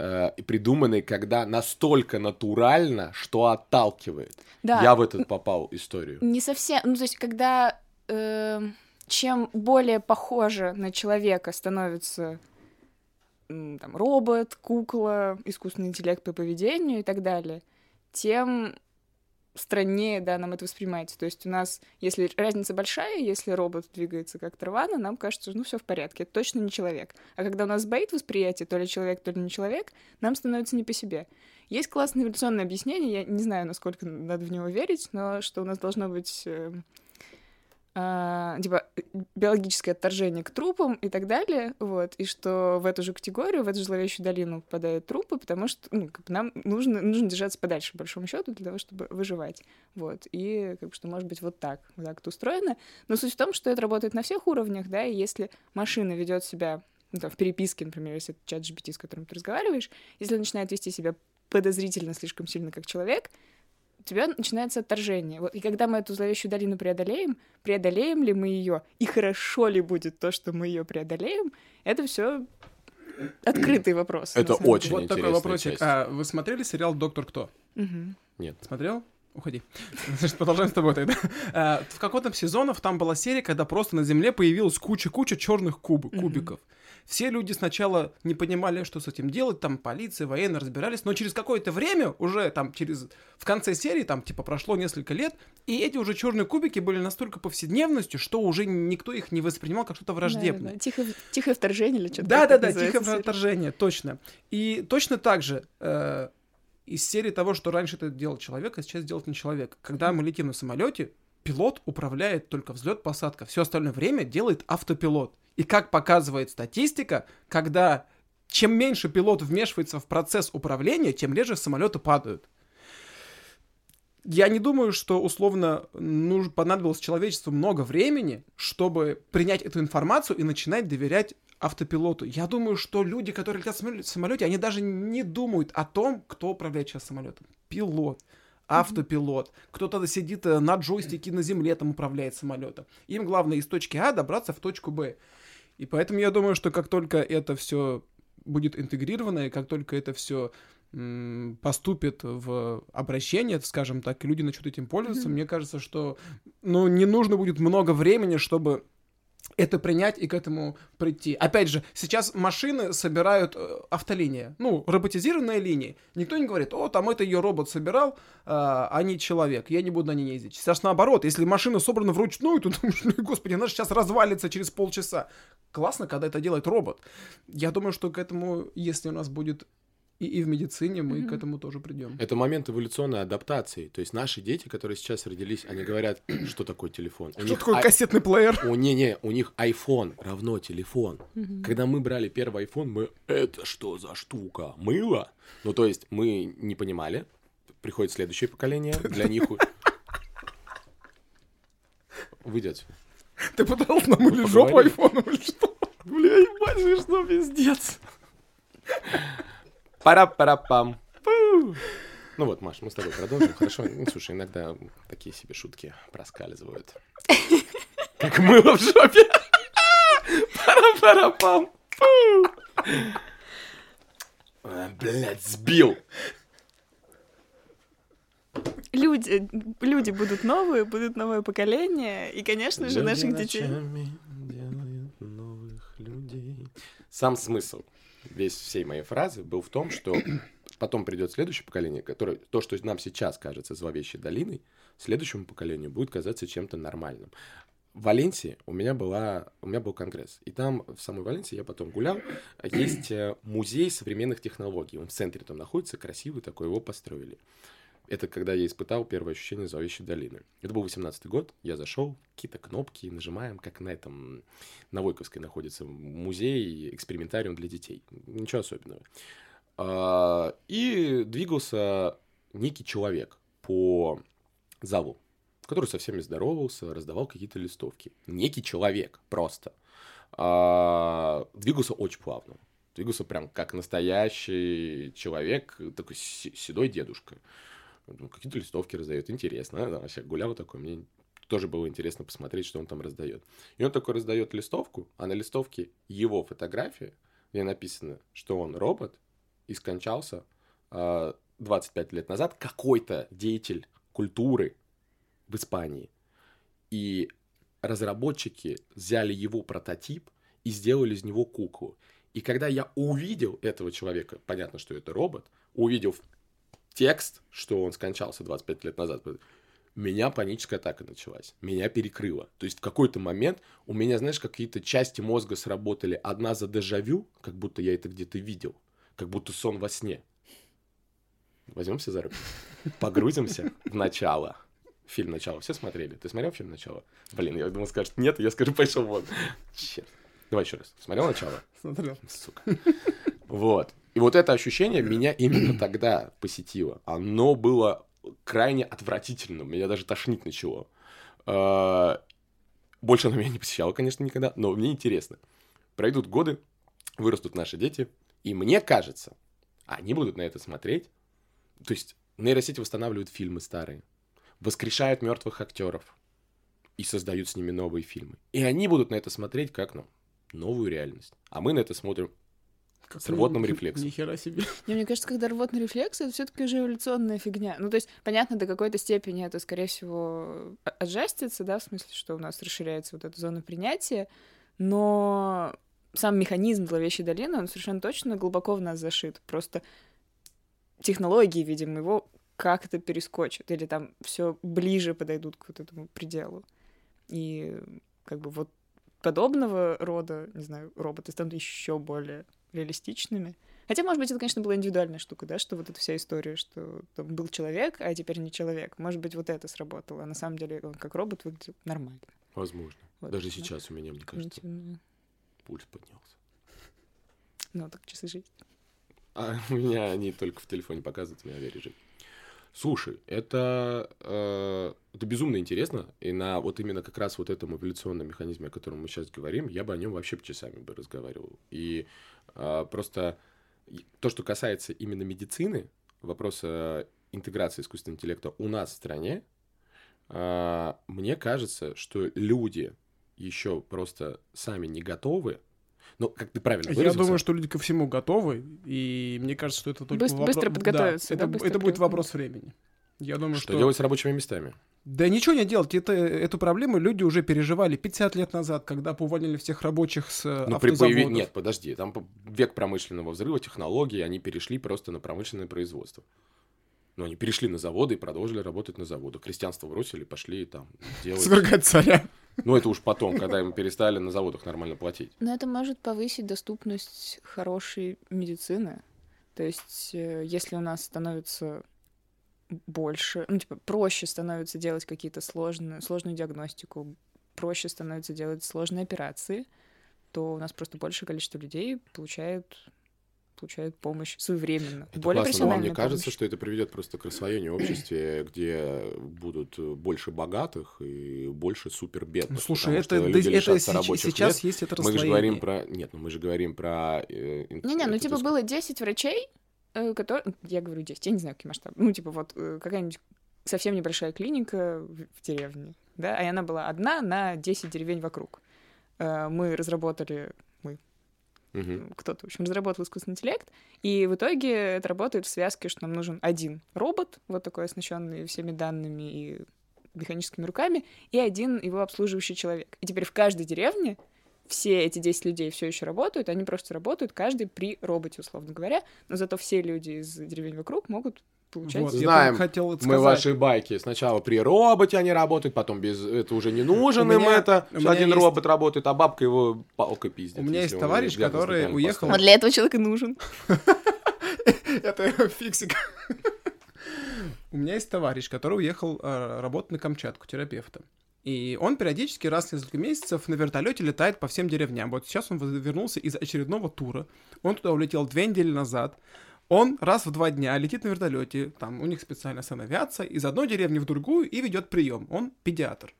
[SPEAKER 2] Э, придуманный, когда настолько натурально, что отталкивает.
[SPEAKER 3] да,
[SPEAKER 2] Я в этот попал историю.
[SPEAKER 3] не совсем, ну то есть когда эм, чем более похоже на человека становится там, робот, кукла, искусственный интеллект по поведению и так далее, тем страннее, да, нам это воспринимается. То есть у нас, если разница большая, если робот двигается как Тарвана, нам кажется, ну, все в порядке, это точно не человек. А когда у нас боит восприятие, то ли человек, то ли не человек, нам становится не по себе. Есть классное эволюционное объяснение, я не знаю, насколько надо в него верить, но что у нас должно быть э, а, типа биологическое отторжение к трупам и так далее, вот, и что в эту же категорию, в эту же зловещую долину попадают трупы, потому что ну, как бы нам нужно, нужно держаться подальше, по большому счету, для того, чтобы выживать, вот, и как бы что может быть вот так, вот так это устроено, но суть в том, что это работает на всех уровнях, да, и если машина ведет себя ну, там, в переписке, например, если это чат GPT, с которым ты разговариваешь, если начинает вести себя подозрительно слишком сильно как человек, тебя начинается отторжение. Вот, и когда мы эту зловещую долину преодолеем, преодолеем ли мы ее, и хорошо ли будет то, что мы ее преодолеем, это все открытый вопрос.
[SPEAKER 2] Это очень
[SPEAKER 1] Вот такой вопросик.
[SPEAKER 2] часть.
[SPEAKER 1] А вы смотрели сериал «Доктор Кто»?
[SPEAKER 3] Мгм.
[SPEAKER 2] Нет.
[SPEAKER 1] Смотрел? Уходи. Значит, продолжаем с тобой тогда. А, В каком-то сезонов там была серия, когда просто на Земле появилась куча-куча черных куб, кубиков. Все люди сначала не понимали, что с этим делать, там полиция, военные разбирались, но через какое-то время, уже там через... В конце серии, там типа прошло несколько лет, и эти уже черные кубики были настолько повседневностью, что уже никто их не воспринимал как что-то враждебное.
[SPEAKER 3] Да-да-да. Тихо- Тихое вторжение или что-то
[SPEAKER 1] Да, да, да, тихое
[SPEAKER 3] серия.
[SPEAKER 1] вторжение, точно. И точно так же э, из серии того, что раньше это делал человек, а сейчас делает не человек. Когда мы летим на самолете, пилот управляет только взлет-посадка. Все остальное время делает автопилот. И как показывает статистика, когда чем меньше пилот вмешивается в процесс управления, тем реже самолеты падают. Я не думаю, что условно нужно, понадобилось человечеству много времени, чтобы принять эту информацию и начинать доверять автопилоту. Я думаю, что люди, которые летят в самоле- в самолете, они даже не думают о том, кто управляет сейчас самолетом. Пилот, автопилот. Кто-то сидит э, на джойстике на земле, там управляет самолетом. Им главное из точки А добраться в точку Б. И поэтому я думаю, что как только это все будет интегрировано, и как только это все поступит в обращение, скажем так, и люди начнут этим пользоваться,
[SPEAKER 3] Мгм.
[SPEAKER 1] мне кажется, что ну, не нужно будет много времени, чтобы это принять и к этому прийти. Опять же, сейчас машины собирают э, автолиния, ну, роботизированные линии. Никто не говорит, о, там это ее робот собирал, а, а не человек, я не буду на ней ездить. Сейчас наоборот, если машина собрана вручную, то думаешь, ну, господи, она же сейчас развалится через полчаса. Классно, когда это делает робот. Я думаю, что к этому, если у нас будет и, и в медицине, мы к
[SPEAKER 3] Мгм.
[SPEAKER 1] этому тоже придем.
[SPEAKER 2] Это момент эволюционной адаптации. То есть наши дети, которые сейчас родились, они говорят, что такое телефон. У
[SPEAKER 1] Что
[SPEAKER 2] них
[SPEAKER 1] такое
[SPEAKER 2] ай-
[SPEAKER 1] кассетный плеер?
[SPEAKER 2] У, не, не, у них iPhone равно телефон.
[SPEAKER 3] Мгм.
[SPEAKER 2] Когда мы брали первый iPhone, мы это что за штука? Мыло? Ну, то есть мы не понимали. Приходит следующее поколение, для них... отсюда.
[SPEAKER 1] Ты пытался намылить
[SPEAKER 2] Ну,
[SPEAKER 1] жопу айфоном или что?
[SPEAKER 2] Бля, ебать, что пиздец. Пара-пара-пам. Пу. Ну вот, Маш, мы с тобой продолжим, хорошо? Ну, слушай, иногда такие себе шутки проскальзывают. Как мыло в жопе. Пара-пара-пам. Пу. А, Блядь, сбил.
[SPEAKER 3] Люди, люди будут новые, будут новое поколение, и, конечно же, наших детей.
[SPEAKER 2] ночами делают новых людей. Сам смысл весь всей моей фразы был в том, что потом придет следующее поколение, которое то, что нам сейчас кажется зловещей долиной, следующему поколению будет казаться чем-то нормальным. В Валенсии у меня, была, у меня был конгресс, и там, в самой Валенсии, я потом гулял, есть э, музей современных технологий, он в центре там находится, красивый такой, его построили. Это когда я испытал первое ощущение зловещей долины. Это был 18 год, я зашел, какие-то кнопки нажимаем, как на этом, на Войковской находится музей, экспериментариум для детей. Ничего особенного. А, И двигался некий человек по залу, который со всеми здоровался, раздавал какие-то листовки. Некий человек просто. А, Двигался очень плавно. Двигался прям как настоящий человек, такой се- седой дедушка. Ну, Какие-то листовки раздает. Интересно. Да, вообще гулял такой. Мне тоже было интересно посмотреть, что он там раздает. И он такой раздает листовку, а на листовке его фотография, где написано, что он робот и скончался а, 25 лет назад какой-то деятель культуры в Испании. И разработчики взяли его прототип и сделали из него куклу. И когда я увидел этого человека, понятно, что это робот, увидел текст, что он скончался 25 лет назад, меня паническая атака началась. Меня перекрыло. То есть в какой-то момент у меня, знаешь, какие-то части мозга сработали. Одна за дежавю, как будто я это где-то видел. Как будто сон во сне. Возьмемся за руку. Погрузимся в начало. Фильм «Начало» все смотрели? Ты смотрел фильм «Начало»? Блин, я думал, скажет нет, я скажу, пошел вон. Черт. Давай еще раз. Смотрел «Начало»?
[SPEAKER 1] Смотрел.
[SPEAKER 2] Сука. Вот. И вот это ощущение меня именно тогда посетило. Оно было крайне отвратительным. Меня даже тошнить начало. А, больше оно меня не посещало, конечно, никогда, но мне интересно. Пройдут годы, вырастут наши дети, и мне кажется, они будут на это смотреть. То есть нейросети восстанавливают фильмы старые, воскрешают мертвых актеров и создают с ними новые фильмы. И они будут на это смотреть как, ну, новую реальность. А мы на это смотрим как с рвотным ни, рефлексом.
[SPEAKER 1] Ни хера себе.
[SPEAKER 3] Не, мне кажется, когда рвотный рефлекс, это все таки уже эволюционная фигня. Ну, то есть, понятно, до какой-то степени это, скорее всего, отжастится, да, в смысле, что у нас расширяется вот эта зона принятия, но сам механизм зловещей долины, он совершенно точно глубоко в нас зашит. Просто технологии, видимо, его как-то перескочат, или там все ближе подойдут к вот этому пределу. И как бы вот подобного рода, не знаю, роботы станут еще более реалистичными. Хотя, может быть, это, конечно, была индивидуальная штука, да, что вот эта вся история, что там был человек, а теперь не человек. Может быть, вот это сработало. А на самом деле он как робот выглядит нормально.
[SPEAKER 2] Возможно. Вот, Даже да? сейчас у меня, мне кажется, пульс поднялся.
[SPEAKER 3] Ну, так часы жизни.
[SPEAKER 2] А у меня они только в телефоне показывают, у меня режим. Слушай, это, э, это безумно интересно, и на вот именно как раз вот этом эволюционном механизме, о котором мы сейчас говорим, я бы о нем вообще часами бы разговаривал. И просто то, что касается именно медицины, вопроса интеграции искусственного интеллекта у нас в стране, э, мне кажется, что люди еще просто сами не готовы ну, как ты правильно
[SPEAKER 1] выразился. Я думаю, что люди ко всему готовы, и мне кажется, что это только
[SPEAKER 3] быстро, вопрос... Быстро подготовиться.
[SPEAKER 1] Да, это, это будет вопрос времени. Я думаю,
[SPEAKER 2] что...
[SPEAKER 1] Что
[SPEAKER 2] делать с рабочими местами?
[SPEAKER 1] Да ничего не делать. Это, эту проблему люди уже переживали 50 лет назад, когда уволили всех рабочих с ну, при появи...
[SPEAKER 2] Нет, подожди. Там век промышленного взрыва, технологий, они перешли просто на промышленное производство. Но они перешли на заводы и продолжили работать на заводах. Крестьянство бросили, пошли там
[SPEAKER 1] делать... Свергать царя.
[SPEAKER 2] Ну, это уж потом, когда им перестали на заводах нормально платить.
[SPEAKER 3] Но это может повысить доступность хорошей медицины. То есть, э, если у нас становится больше, ну, типа, проще становится делать какие-то сложные, сложную диагностику, проще становится делать сложные операции, то у нас просто большее количество людей получает получают помощь своевременно.
[SPEAKER 2] Это более классно, но мне кажется, что это приведет просто к рассвоению обществе, где будут больше богатых и больше супер бедных. Ну,
[SPEAKER 1] слушай, это, да, это сейчас мест. есть это
[SPEAKER 2] Мы же говорим про... Нет, ну мы же говорим про...
[SPEAKER 3] Э, Не-не, ну типа было 10 врачей, э, которые... Я говорю 10, я не знаю, какой масштаб. Ну типа вот э, какая-нибудь совсем небольшая клиника в, деревне, да, и она была одна на 10 деревень вокруг. Мы разработали
[SPEAKER 2] Угу.
[SPEAKER 3] Кто-то, в общем, разработал искусственный интеллект, и в итоге это работает в связке, что нам нужен один робот, вот такой оснащенный всеми данными и механическими руками, и один его обслуживающий человек. И теперь в каждой деревне все эти 10 людей все еще работают, они просто работают каждый при роботе, условно говоря, но зато все люди из деревень вокруг могут получать. Вот,
[SPEAKER 2] Знаем, хотел это мы ваши байки. Сначала при роботе они работают, потом без... Это уже не нужен им это. Один есть... робот работает, а бабка его палкой пиздит.
[SPEAKER 1] У меня есть товарищ, который уехал...
[SPEAKER 3] Вот для этого человека нужен.
[SPEAKER 1] Это фиксик. У меня есть товарищ, который уехал э, работать на Камчатку терапевтом. И он периодически раз в несколько месяцев на вертолете летает по всем деревням. Вот сейчас он вернулся из очередного тура. Он туда улетел две недели назад. Он раз в два дня летит на вертолете, там у них специальная санавиация, из одной деревни в другую и ведет прием. Он педиатр.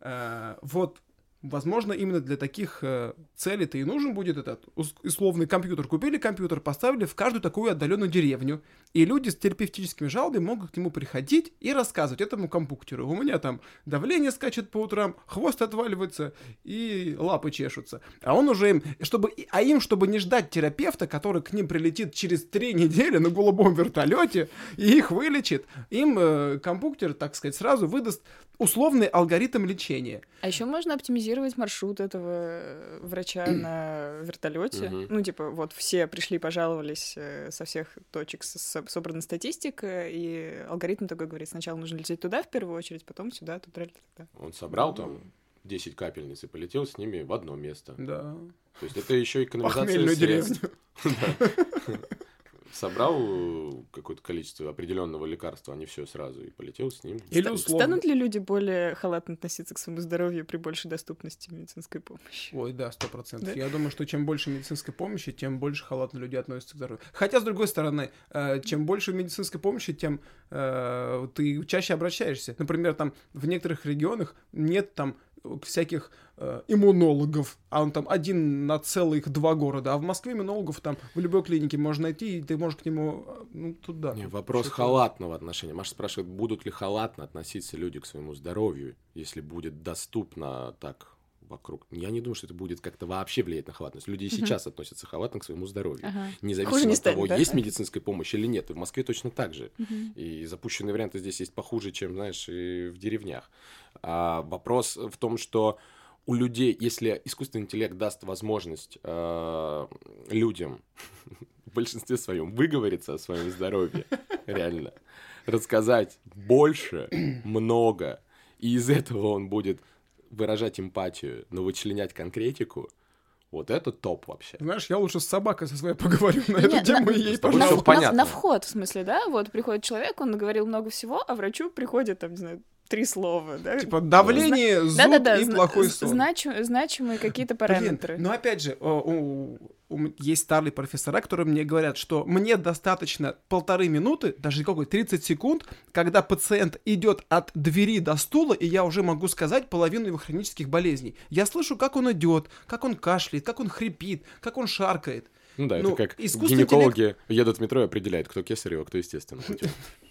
[SPEAKER 1] Э, вот Возможно, именно для таких э, целей-то и нужен будет этот условный компьютер. Купили компьютер, поставили в каждую такую отдаленную деревню, и люди с терапевтическими жалобами могут к нему приходить и рассказывать этому компьютеру. У меня там давление скачет по утрам, хвост отваливается и лапы чешутся. А он уже им, чтобы, а им, чтобы не ждать терапевта, который к ним прилетит через три недели на голубом вертолете и их вылечит, им э, компьютер, так сказать, сразу выдаст условный алгоритм лечения.
[SPEAKER 3] А еще можно оптимизировать маршрут этого э, врача на вертолете. Ну, типа, вот все пришли, пожаловались э, со всех точек, собрана статистика, и алгоритм такой говорит, сначала нужно лететь туда в первую очередь, потом сюда, туда, туда.
[SPEAKER 2] Он собрал там 10 капельниц и полетел с ними в одно место.
[SPEAKER 1] Да.
[SPEAKER 2] То есть это еще экономизация средств. Собрал э, какое-то количество определенного лекарства, а не все сразу, и полетел с ним.
[SPEAKER 3] Или условно. Станут ли люди более халатно относиться к своему здоровью при большей доступности медицинской помощи?
[SPEAKER 1] Ой, да, сто процентов. Да? Я думаю, что чем больше медицинской помощи, тем больше халатно люди относятся к здоровью. Хотя, с другой стороны, э, чем больше медицинской помощи, тем э, ты чаще обращаешься. Например, там в некоторых регионах нет там всяких э, иммунологов, а он там один на целых два города, а в Москве иммунологов там в любой клинике можно найти, и ты можешь к нему, э, ну, туда.
[SPEAKER 2] Не, вопрос халатного отношения. Маша спрашивает, будут ли халатно относиться люди к своему здоровью, если будет доступно так вокруг. Я не думаю, что это будет как-то вообще влиять на халатность. Люди и сейчас uh-huh. относятся халатно к своему здоровью. Uh-huh. Независимо не от станет, того, да? есть медицинская помощь или нет. И в Москве точно так же. Uh-huh. И запущенные варианты здесь есть похуже, чем, знаешь, и в деревнях. А вопрос в том, что у людей, если искусственный интеллект даст возможность э, людям в большинстве своем выговориться о своем здоровье, реально, рассказать больше, много, и из этого он будет выражать эмпатию, но вычленять конкретику, вот это топ вообще.
[SPEAKER 1] Знаешь, я лучше с собакой со своей поговорю на эту тему и ей
[SPEAKER 3] пожалуйста. На, на вход, в смысле, да? Вот приходит человек, он наговорил много всего, а врачу приходит, там, не знаю, три слова, да?
[SPEAKER 1] Типа давление, Зна... зуб да, да, да, и плохой сон.
[SPEAKER 3] Знач... Значимые какие-то параметры.
[SPEAKER 1] Блин, но опять же, у, у, есть старые профессора, которые мне говорят, что мне достаточно полторы минуты, даже какой 30 секунд, когда пациент идет от двери до стула, и я уже могу сказать половину его хронических болезней. Я слышу, как он идет, как он кашляет, как он хрипит, как он шаркает.
[SPEAKER 2] Ну да, ну, это как гинекологи интеллект... едут в метро и определяют, кто кесарево, кто естественно.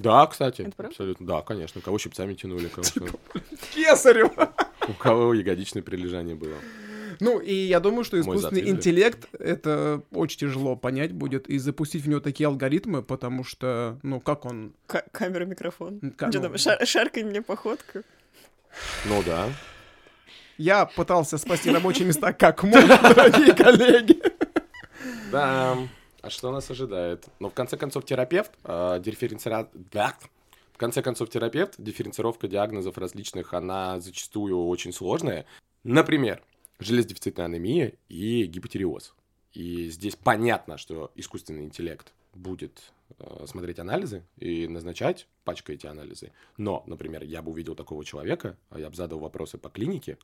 [SPEAKER 2] Да, кстати. Это абсолютно. Да, конечно. Кого щипцами тянули, кого
[SPEAKER 1] типа, Кесарево!
[SPEAKER 2] У кого ягодичное прилежание было.
[SPEAKER 1] Ну, и я думаю, что искусственный интеллект это очень тяжело понять будет и запустить в него такие алгоритмы, потому что, ну, как он...
[SPEAKER 3] К камера, микрофон. К... Что ну... там, шар шаркай мне походку?
[SPEAKER 2] Ну да.
[SPEAKER 1] Я пытался спасти рабочие места как мог, дорогие коллеги.
[SPEAKER 2] Да. А что нас ожидает? Но в конце концов терапевт, э, дифференцира... да, в конце концов терапевт, дифференцировка диагнозов различных, она зачастую очень сложная. Например, железодефицитная анемия и гипотериоз. И здесь понятно, что искусственный интеллект будет э, смотреть анализы и назначать пачкой эти анализы. Но, например, я бы увидел такого человека, а я бы задал вопросы по клинике,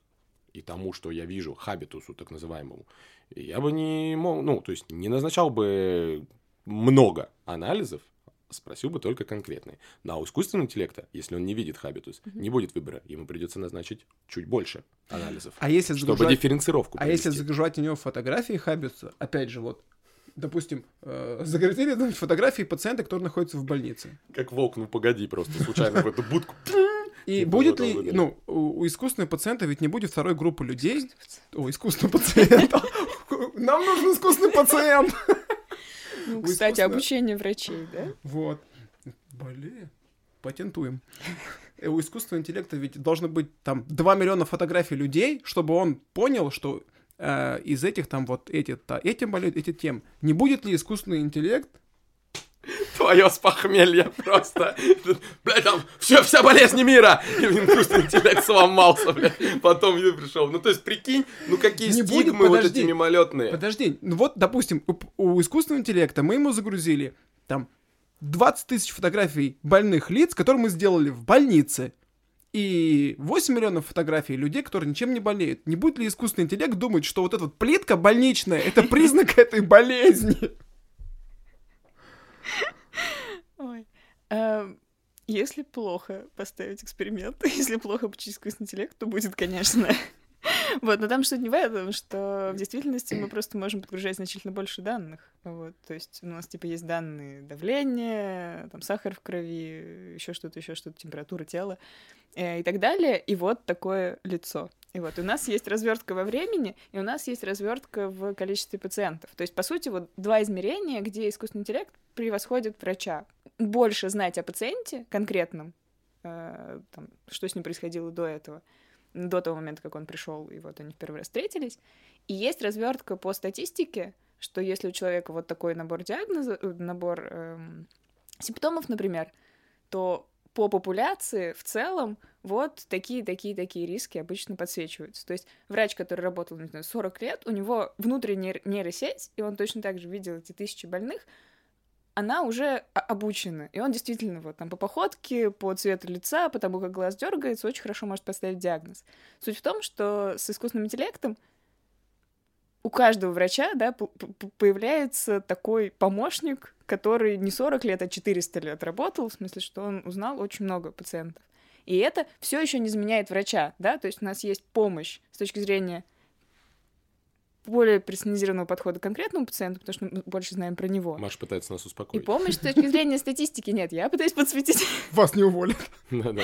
[SPEAKER 2] и тому, что я вижу, хабитусу так называемому, я бы не мог, ну, то есть не назначал бы много анализов, спросил бы только конкретные. На у искусственного интеллекта, если он не видит хабитус, mm-hmm. не будет выбора, ему придется назначить чуть больше анализов,
[SPEAKER 1] а если
[SPEAKER 2] чтобы загружать... дифференцировку
[SPEAKER 1] провести. А если загружать у него фотографии хабитуса, опять же, вот, допустим, э, загрузили фотографии пациента, который находится в больнице.
[SPEAKER 2] Как волк, ну погоди, просто случайно в эту будку
[SPEAKER 1] и будет ли, ну, у, у искусственного пациента ведь не будет второй группы людей. О, искусственного пациента. Нам нужен искусственный пациент.
[SPEAKER 3] Ну, кстати, обучение врачей, да?
[SPEAKER 1] Вот. Блин, патентуем. Э, у искусственного интеллекта ведь должно быть там 2 миллиона фотографий людей, чтобы он понял, что э, из этих там вот эти, та, этим болеют, эти тем. Не будет ли искусственный интеллект
[SPEAKER 2] Твое с похмелья просто. Блядь, там все, вся болезнь мира. И искусственный интеллект сломался, блядь. Потом я пришел. Ну, то есть, прикинь, ну какие не стигмы будет, подожди, вот эти мимолетные.
[SPEAKER 1] Подожди, ну вот, допустим, у, у искусственного интеллекта мы ему загрузили там 20 тысяч фотографий больных лиц, которые мы сделали в больнице. И 8 миллионов фотографий людей, которые ничем не болеют. Не будет ли искусственный интеллект думать, что вот эта вот плитка больничная, это признак этой болезни?
[SPEAKER 3] Эм, если плохо поставить эксперимент, если плохо обучить искусственный интеллект, то будет, конечно, Вот, но там суть не в этом, что в действительности мы просто можем подгружать значительно больше данных. Вот, то есть у нас, типа, есть данные давления, там, сахар в крови, еще что-то, еще что-то, температура тела э, и так далее. И вот такое лицо. И вот у нас есть развертка во времени, и у нас есть развертка в количестве пациентов. То есть, по сути, вот два измерения, где искусственный интеллект превосходит врача. Больше знать о пациенте конкретном, э, там, что с ним происходило до этого, до того момента, как он пришел, и вот они в первый раз встретились. И есть развертка по статистике, что если у человека вот такой набор диагнозов, э, набор эм, симптомов, например, то по популяции в целом вот такие-такие-такие риски обычно подсвечиваются. То есть врач, который работал, не знаю, 40 лет, у него внутренняя нейросеть, и он точно так же видел эти тысячи больных, она уже обучена. И он действительно вот там по походке, по цвету лица, по тому, как глаз дергается, очень хорошо может поставить диагноз. Суть в том, что с искусственным интеллектом у каждого врача, да, появляется такой помощник, который не 40 лет, а 400 лет работал, в смысле, что он узнал очень много пациентов. И это все еще не заменяет врача, да, то есть у нас есть помощь с точки зрения более персонализированного подхода к конкретному пациенту, потому что мы больше знаем про него.
[SPEAKER 2] Маш пытается нас успокоить.
[SPEAKER 3] И помощь с точки зрения статистики нет, я пытаюсь подсветить.
[SPEAKER 1] Вас не уволят.
[SPEAKER 2] Да-да.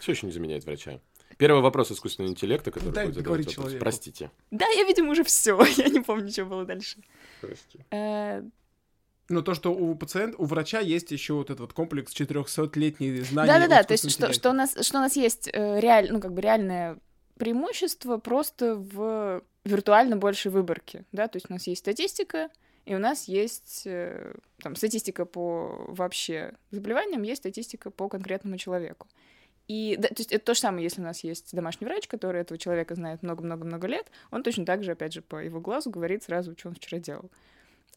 [SPEAKER 2] Все еще не заменяет врача. Первый вопрос искусственного интеллекта, который
[SPEAKER 1] Дай
[SPEAKER 2] будет задавать вопрос.
[SPEAKER 1] человеку.
[SPEAKER 2] Простите.
[SPEAKER 3] Да, я, видимо, уже все. Я не помню, что было дальше.
[SPEAKER 2] Прости.
[SPEAKER 3] Э,
[SPEAKER 1] Ну, то, что у пациента, у врача есть еще вот этот вот комплекс 400-летней знаний.
[SPEAKER 3] Да-да-да, то есть что, что, у нас, что у нас есть э, реаль, ну, как бы реальное преимущество просто в виртуально большей выборке, да, то есть у нас есть статистика, и у нас есть э, там статистика по вообще заболеваниям, есть статистика по конкретному человеку. И да, то есть это то же самое, если у нас есть домашний врач, который этого человека знает много-много-много лет, он точно так же, опять же, по его глазу говорит сразу, что он вчера делал.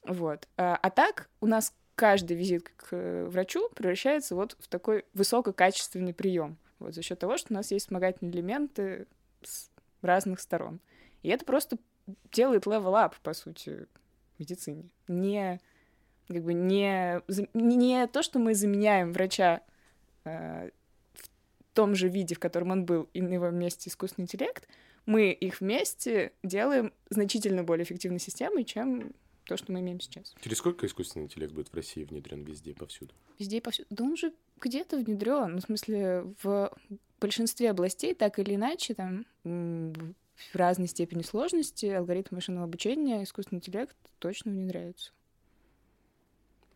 [SPEAKER 3] Вот. А, а так у нас каждый визит к врачу превращается вот в такой высококачественный прием. Вот за счет того, что у нас есть вспомогательные элементы с разных сторон. И это просто делает level up, по сути, в медицине. Не, как бы не, не то, что мы заменяем врача э, в том же виде, в котором он был, и на его месте искусственный интеллект, мы их вместе делаем значительно более эффективной системой, чем то, что мы имеем сейчас.
[SPEAKER 2] Через сколько искусственный интеллект будет в России внедрен везде, повсюду?
[SPEAKER 3] Везде и повсюду. Да он же где-то внедрен. Ну, в смысле, в большинстве областей, так или иначе, там в разной степени сложности алгоритм машинного обучения, искусственный интеллект точно внедряются.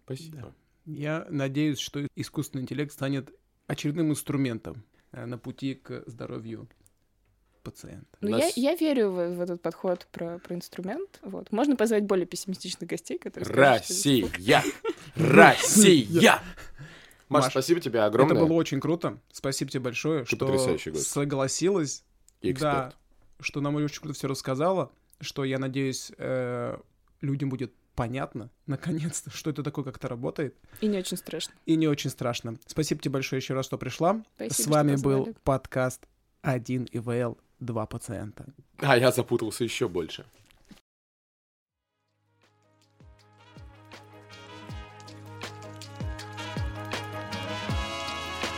[SPEAKER 2] Спасибо.
[SPEAKER 1] Я надеюсь, что искусственный интеллект станет очередным инструментом э, на пути к здоровью пациента.
[SPEAKER 3] Но
[SPEAKER 2] Нас-
[SPEAKER 3] Ну, я, я верю в, в этот подход про, про инструмент. Вот. Можно позвать более пессимистичных гостей, которые скажут,
[SPEAKER 2] Россия! Россия! Маш,
[SPEAKER 1] Маш,
[SPEAKER 2] спасибо тебе огромное.
[SPEAKER 1] Это было очень круто. Спасибо тебе большое,
[SPEAKER 2] Ты
[SPEAKER 1] что согласилась.
[SPEAKER 2] И
[SPEAKER 1] Да,
[SPEAKER 2] эксперт.
[SPEAKER 1] Что нам очень круто все рассказала, что, я надеюсь, э, людям будет понятно, наконец-то, что это такое, как это работает,
[SPEAKER 3] И не очень страшно.
[SPEAKER 1] и не очень страшно. Спасибо тебе большое еще раз, что пришла.
[SPEAKER 3] Спасибо,
[SPEAKER 1] С
[SPEAKER 3] что
[SPEAKER 1] вами был подкаст «1 ИВЛ, два пациента».
[SPEAKER 2] А я запутался еще больше.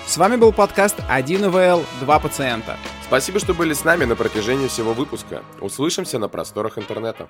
[SPEAKER 1] С вами был подкаст «1 ИВЛ, два пациента».
[SPEAKER 2] Спасибо, что были с нами на протяжении всего выпуска. Услышимся на просторах интернета.